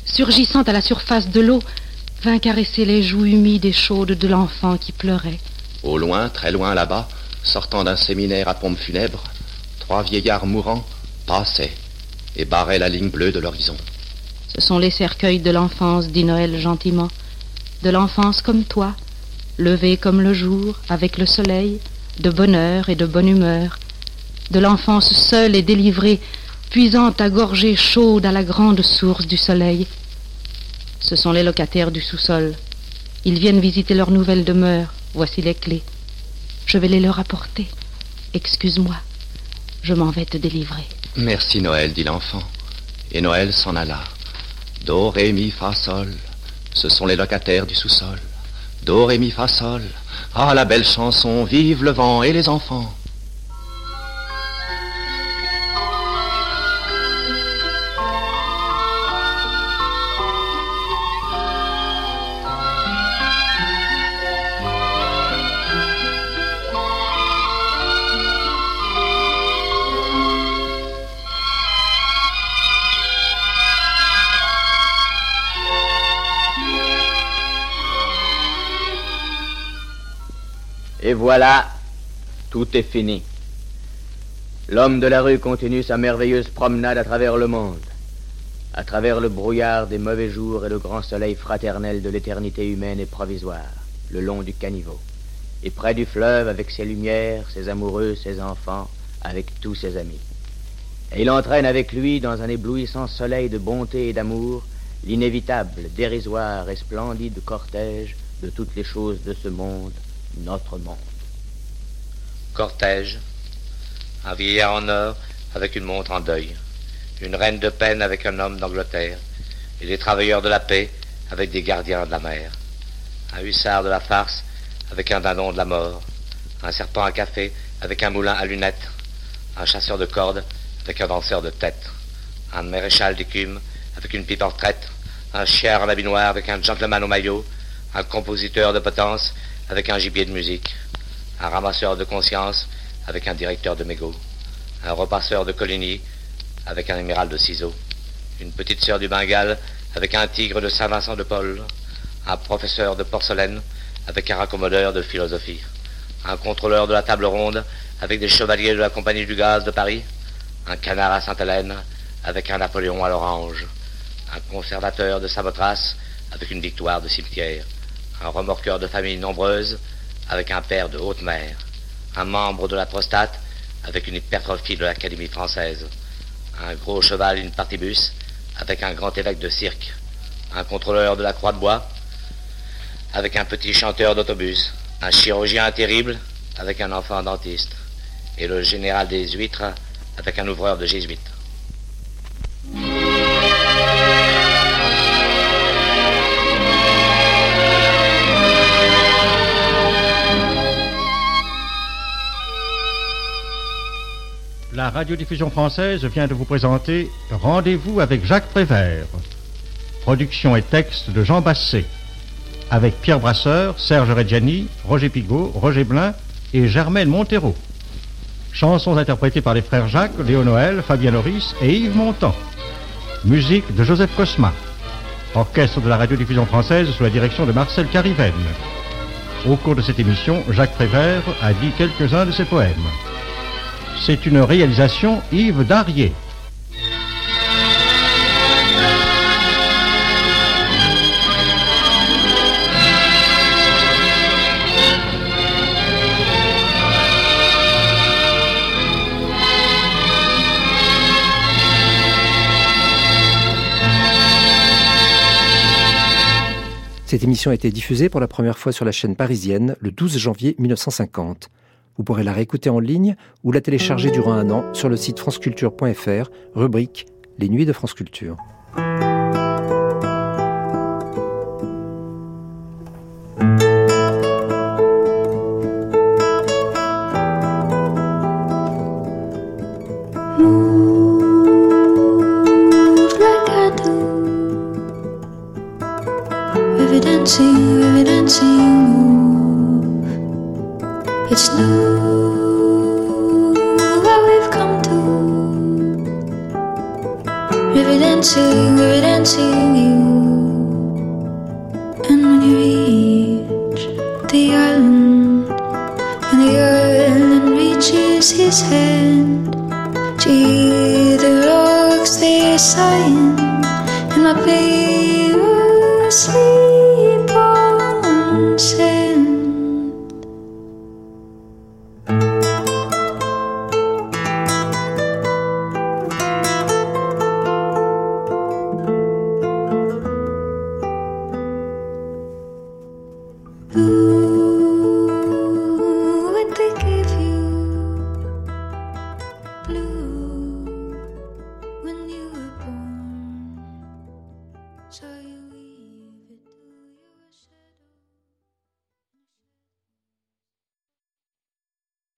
surgissant à la surface de l'eau, vint caresser les joues humides et chaudes de l'enfant qui pleurait. Au loin, très loin là-bas, sortant d'un séminaire à pompe funèbre, trois vieillards mourants passaient et barraient la ligne bleue de l'horizon. Ce sont les cercueils de l'enfance, dit Noël gentiment. De l'enfance comme toi, levée comme le jour, avec le soleil, de bonheur et de bonne humeur. De l'enfance seule et délivrée, puisant à gorgée chaude à la grande source du soleil. Ce sont les locataires du sous-sol, Ils viennent visiter leur nouvelle demeure. Voici les clés. Je vais les leur apporter. Excuse-moi. Je m'en vais te délivrer. Merci Noël, dit l'enfant. Et Noël s'en alla. Do, ré, mi, fa, sol. Ce sont les locataires du sous-sol. Do, ré, mi, fa, sol. Ah, la belle chanson, vive le vent et les enfants. Et voilà, tout est fini. L'homme de la rue continue sa merveilleuse promenade à travers le monde, à travers le brouillard des mauvais jours et le grand soleil fraternel de l'éternité humaine et provisoire, le long du caniveau, et près du fleuve avec ses lumières, ses amoureux, ses enfants, avec tous ses amis. Et il entraîne avec lui dans un éblouissant soleil de bonté et d'amour l'inévitable, dérisoire et splendide cortège de toutes les choses de ce monde, notre monde. Cortège, un vieillard en or avec une montre en deuil, une reine de peine avec un homme d'Angleterre, et des travailleurs de la paix avec des gardiens de la mer, un hussard de la farce avec un dindon de la mort, un serpent à café avec un moulin à lunettes, un chasseur de cordes avec un danseur de tête, un maréchal d'écume avec une pipe en retraite, un chien en habit noir avec un gentleman au maillot, un compositeur de potence avec un gibier de musique, un ramasseur de conscience avec un directeur de mégot, un repasseur de Coligny avec un amiral de ciseaux, une petite sœur du Bengale avec un tigre de Saint-Vincent de Paul, un professeur de porcelaine avec un raccommodeur de philosophie, un contrôleur de la table ronde avec des chevaliers de la compagnie du gaz de Paris, un canard à Sainte-Hélène avec un Napoléon à l'orange, un conservateur de Samothrace avec une victoire de cimetière, un remorqueur de famille nombreuse avec un père de haute mer, un membre de la prostate avec une hypertrophie de l'Académie française, un gros cheval, une partibus avec un grand évêque de cirque, un contrôleur de la croix de bois avec un petit chanteur d'autobus, un chirurgien terrible avec un enfant dentiste, et le général des huîtres avec un ouvreur de jésuites. La radiodiffusion française vient de vous présenter Rendez-vous avec Jacques Prévert. Production et texte de Jean Basset. Avec Pierre Brasseur, Serge Reggiani, Roger Pigot, Roger Blin et Germaine Montero. Chansons interprétées par les frères Jacques, Léo Noël, Fabien Loris et Yves Montand. Musique de Joseph Cosma. Orchestre de la radiodiffusion française sous la direction de Marcel Cariven. Au cours de cette émission, Jacques Prévert a dit quelques-uns de ses poèmes. C'est une réalisation Yves Darier. Cette émission a été diffusée pour la première fois sur la chaîne parisienne le 12 janvier 1950. Vous pourrez la réécouter en ligne ou la télécharger durant un an sur le site franceculture.fr, rubrique Les Nuits de France Culture.